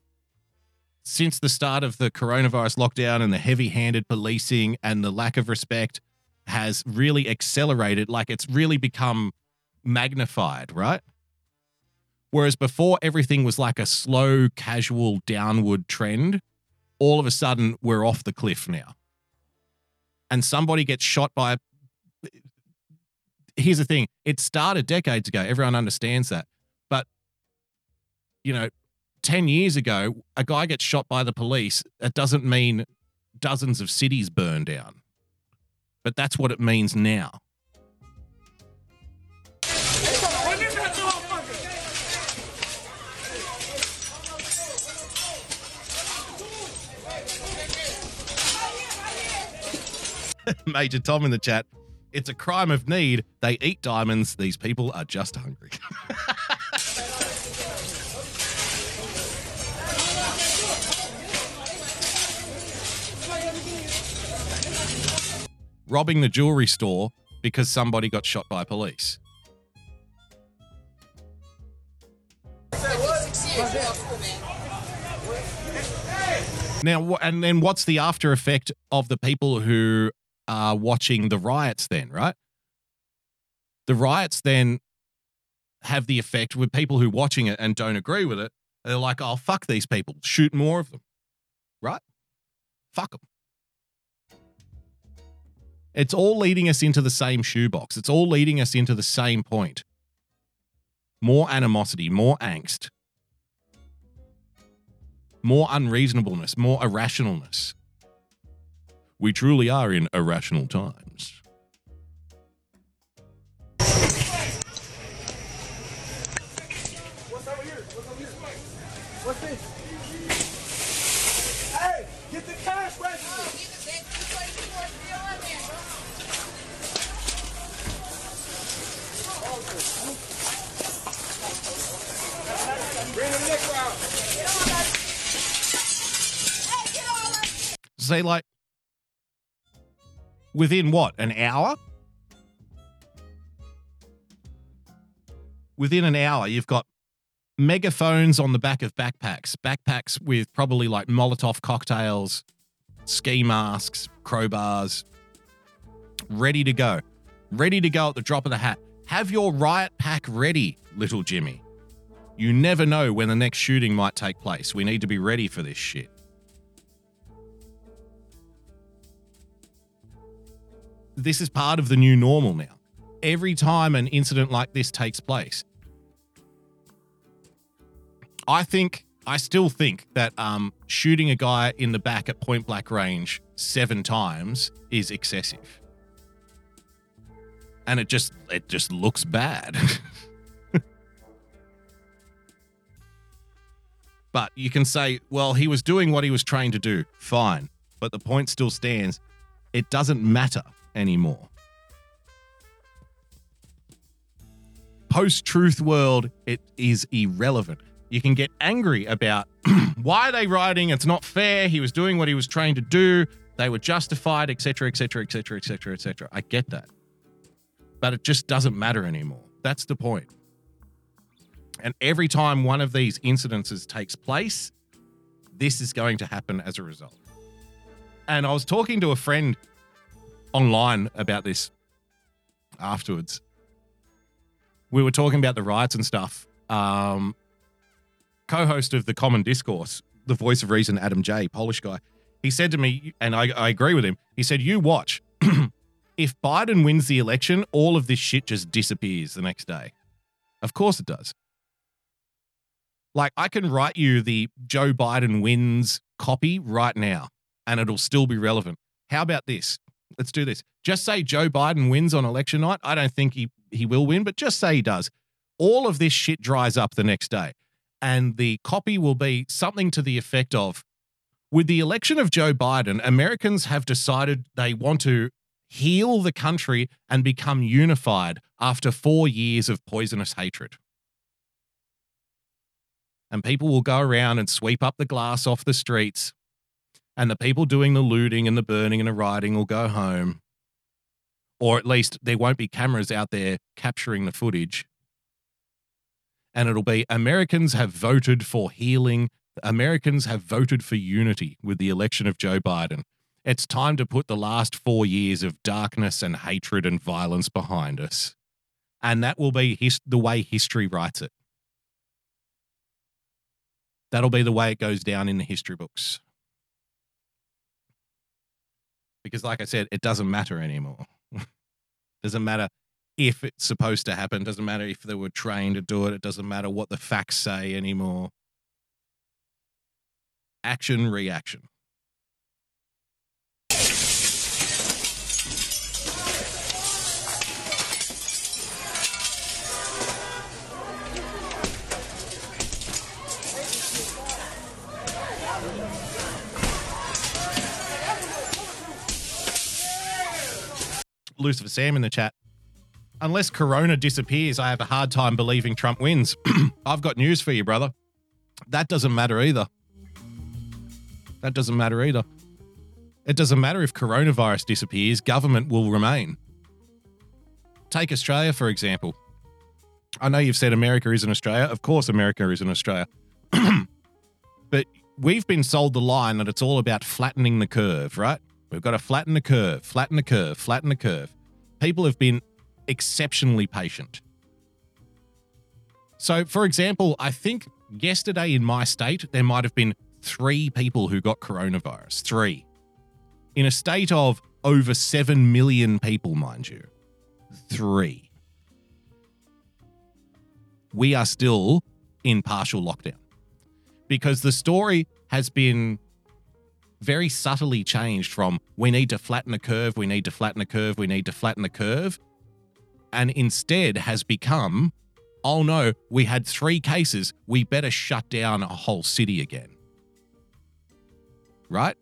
since the start of the coronavirus lockdown and the heavy handed policing and the lack of respect has really accelerated, like it's really become magnified, right? Whereas before everything was like a slow, casual downward trend, all of a sudden we're off the cliff now. And somebody gets shot by a here's the thing it started decades ago everyone understands that but you know 10 years ago a guy gets shot by the police that doesn't mean dozens of cities burn down but that's what it means now. [laughs] Major tom in the chat it's a crime of need. They eat diamonds. These people are just hungry. [laughs] Robbing the jewelry store because somebody got shot by police. Now, and then what's the after effect of the people who are watching the riots then, right? The riots then have the effect with people who are watching it and don't agree with it. They're like, oh, fuck these people, shoot more of them, right? Fuck them. It's all leading us into the same shoebox. It's all leading us into the same point. More animosity, more angst, more unreasonableness, more irrationalness. We truly are in irrational times. What's this? Within what, an hour? Within an hour, you've got megaphones on the back of backpacks, backpacks with probably like Molotov cocktails, ski masks, crowbars, ready to go. Ready to go at the drop of the hat. Have your riot pack ready, little Jimmy. You never know when the next shooting might take place. We need to be ready for this shit. This is part of the new normal now. Every time an incident like this takes place, I think, I still think that um, shooting a guy in the back at point blank range seven times is excessive. And it just, it just looks bad. [laughs] But you can say, well, he was doing what he was trained to do. Fine. But the point still stands. It doesn't matter anymore. Post truth world, it is irrelevant. You can get angry about [clears throat] why are they rioting? It's not fair. He was doing what he was trained to do. They were justified, etc., etc., etc., etc., etc. I get that. But it just doesn't matter anymore. That's the point. And every time one of these incidences takes place, this is going to happen as a result. And I was talking to a friend online about this afterwards. We were talking about the riots and stuff. Um, co-host of the Common Discourse, the voice of reason, Adam J, Polish guy, he said to me, and I, I agree with him. He said, "You watch. [clears throat] if Biden wins the election, all of this shit just disappears the next day. Of course it does. Like I can write you the Joe Biden wins copy right now, and it'll still be relevant. How about this? Let's do this. Just say Joe Biden wins on election night. I don't think he he will win, but just say he does. All of this shit dries up the next day. And the copy will be something to the effect of with the election of Joe Biden, Americans have decided they want to heal the country and become unified after four years of poisonous hatred. And people will go around and sweep up the glass off the streets, and the people doing the looting and the burning and the rioting will go home. Or at least there won't be cameras out there capturing the footage. And it'll be Americans have voted for healing Americans have voted for unity with the election of Joe Biden. It's time to put the last four years of darkness and hatred and violence behind us. And that will be his- the way history writes it. That'll be the way it goes down in the history books. Because, like I said, it doesn't matter anymore. [laughs] doesn't matter if it's supposed to happen. Doesn't matter if they were trained to do it. It doesn't matter what the facts say anymore action reaction. Lucifer Sam in the chat. Unless Corona disappears, I have a hard time believing Trump wins. [clears throat] I've got news for you, brother. That doesn't matter either. That doesn't matter either. It doesn't matter if coronavirus disappears, government will remain. Take Australia, for example. I know you've said America isn't Australia. Of course, America isn't Australia. [clears throat] but we've been sold the line that it's all about flattening the curve, right? We've got to flatten the curve, flatten the curve, flatten the curve. People have been exceptionally patient. So, for example, I think yesterday in my state, there might have been three people who got coronavirus. Three. In a state of over 7 million people, mind you. Three. We are still in partial lockdown because the story has been very subtly changed from we need to flatten a curve, we need to flatten a curve, we need to flatten the curve, and instead has become oh no, we had three cases, we better shut down a whole city again right?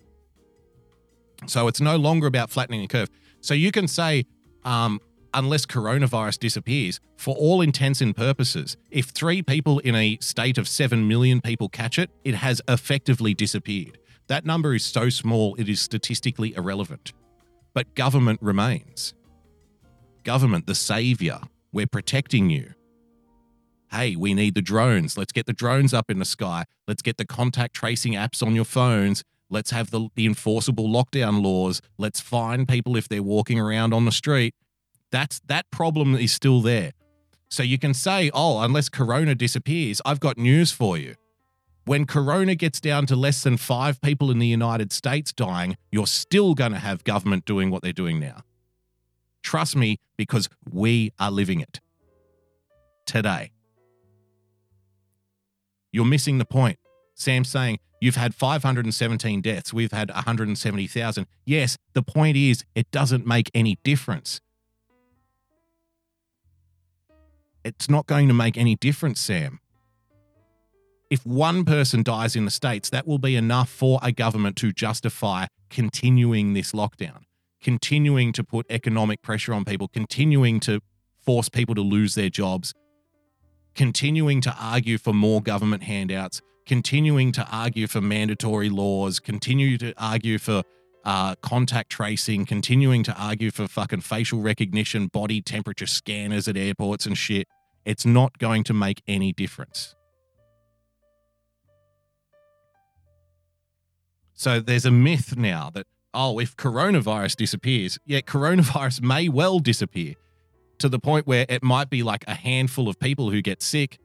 So it's no longer about flattening the curve. So you can say, um, unless coronavirus disappears, for all intents and purposes, if three people in a state of 7 million people catch it, it has effectively disappeared. That number is so small, it is statistically irrelevant. But government remains. Government, the savior, we're protecting you. Hey, we need the drones. Let's get the drones up in the sky. Let's get the contact tracing apps on your phones. Let's have the, the enforceable lockdown laws. Let's fine people if they're walking around on the street. That's that problem is still there. So you can say, oh, unless Corona disappears, I've got news for you. When Corona gets down to less than five people in the United States dying, you're still going to have government doing what they're doing now. Trust me, because we are living it today. You're missing the point. Sam's saying, You've had 517 deaths. We've had 170,000. Yes, the point is, it doesn't make any difference. It's not going to make any difference, Sam. If one person dies in the States, that will be enough for a government to justify continuing this lockdown, continuing to put economic pressure on people, continuing to force people to lose their jobs, continuing to argue for more government handouts, continuing to argue for mandatory laws, continue to argue for uh, contact tracing, continuing to argue for fucking facial recognition, body temperature scanners at airports and shit. It's not going to make any difference. So there's a myth now that, oh, if coronavirus disappears, yeah, coronavirus may well disappear to the point where it might be like a handful of people who get sick.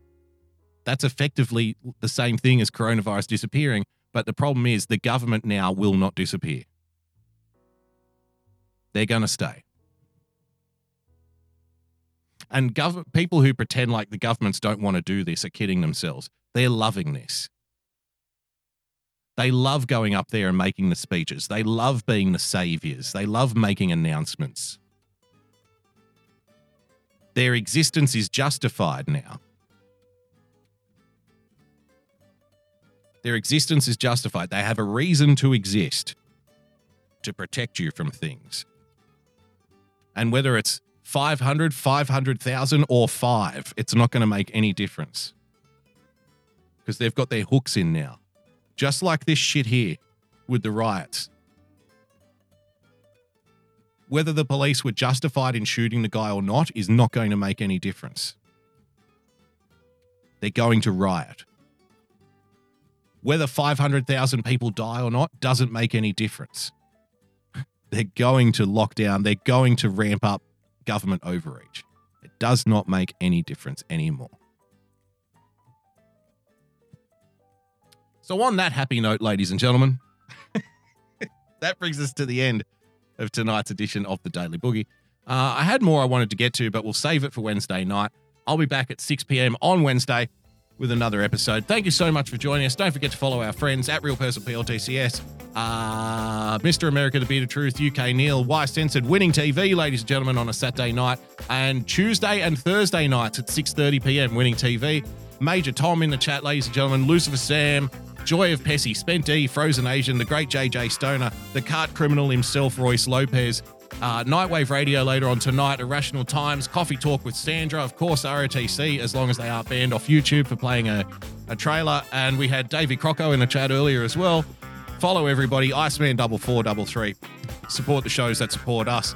That's effectively the same thing as coronavirus disappearing. But the problem is the government now will not disappear. They're going to stay. And gov- people who pretend like the governments don't want to do this are kidding themselves. They're loving this. They love going up there and making the speeches. They love being the saviors. They love making announcements. Their existence is justified now. Their existence is justified. They have a reason to exist to protect you from things. And whether it's 500, 500,000, or five, it's not going to make any difference. Because they've got their hooks in now. Just like this shit here with the riots. Whether the police were justified in shooting the guy or not is not going to make any difference. They're going to riot. Whether 500,000 people die or not doesn't make any difference. [laughs] They're going to lock down, they're going to ramp up government overreach. It does not make any difference anymore. So, on that happy note, ladies and gentlemen, [laughs] that brings us to the end of tonight's edition of the Daily Boogie. Uh, I had more I wanted to get to, but we'll save it for Wednesday night. I'll be back at 6 p.m. on Wednesday with another episode. Thank you so much for joining us. Don't forget to follow our friends at Real Person PLTCS, uh, Mr. America, The Beat of Truth, UK Neil, Y Censored, Winning TV, ladies and gentlemen, on a Saturday night, and Tuesday and Thursday nights at 6:30 p.m. Winning TV. Major Tom in the chat, ladies and gentlemen, Lucifer Sam, Joy of Pessy, Spent E, Frozen Asian, the great JJ Stoner, the cart criminal himself, Royce Lopez, uh, Nightwave Radio later on tonight, Irrational Times, Coffee Talk with Sandra, of course, ROTC, as long as they aren't banned off YouTube for playing a, a trailer. And we had Davey Crocco in the chat earlier as well. Follow everybody, Iceman double four double three. Support the shows that support us.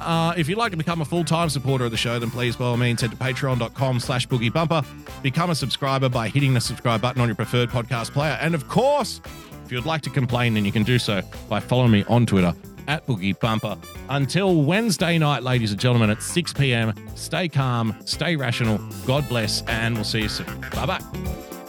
Uh, if you'd like to become a full-time supporter of the show, then please, by all means, head to patreon.com slash boogie bumper. Become a subscriber by hitting the subscribe button on your preferred podcast player. And of course, if you'd like to complain, then you can do so by following me on Twitter at Boogie Bumper. Until Wednesday night, ladies and gentlemen, at 6 p.m., stay calm, stay rational, God bless, and we'll see you soon. Bye bye.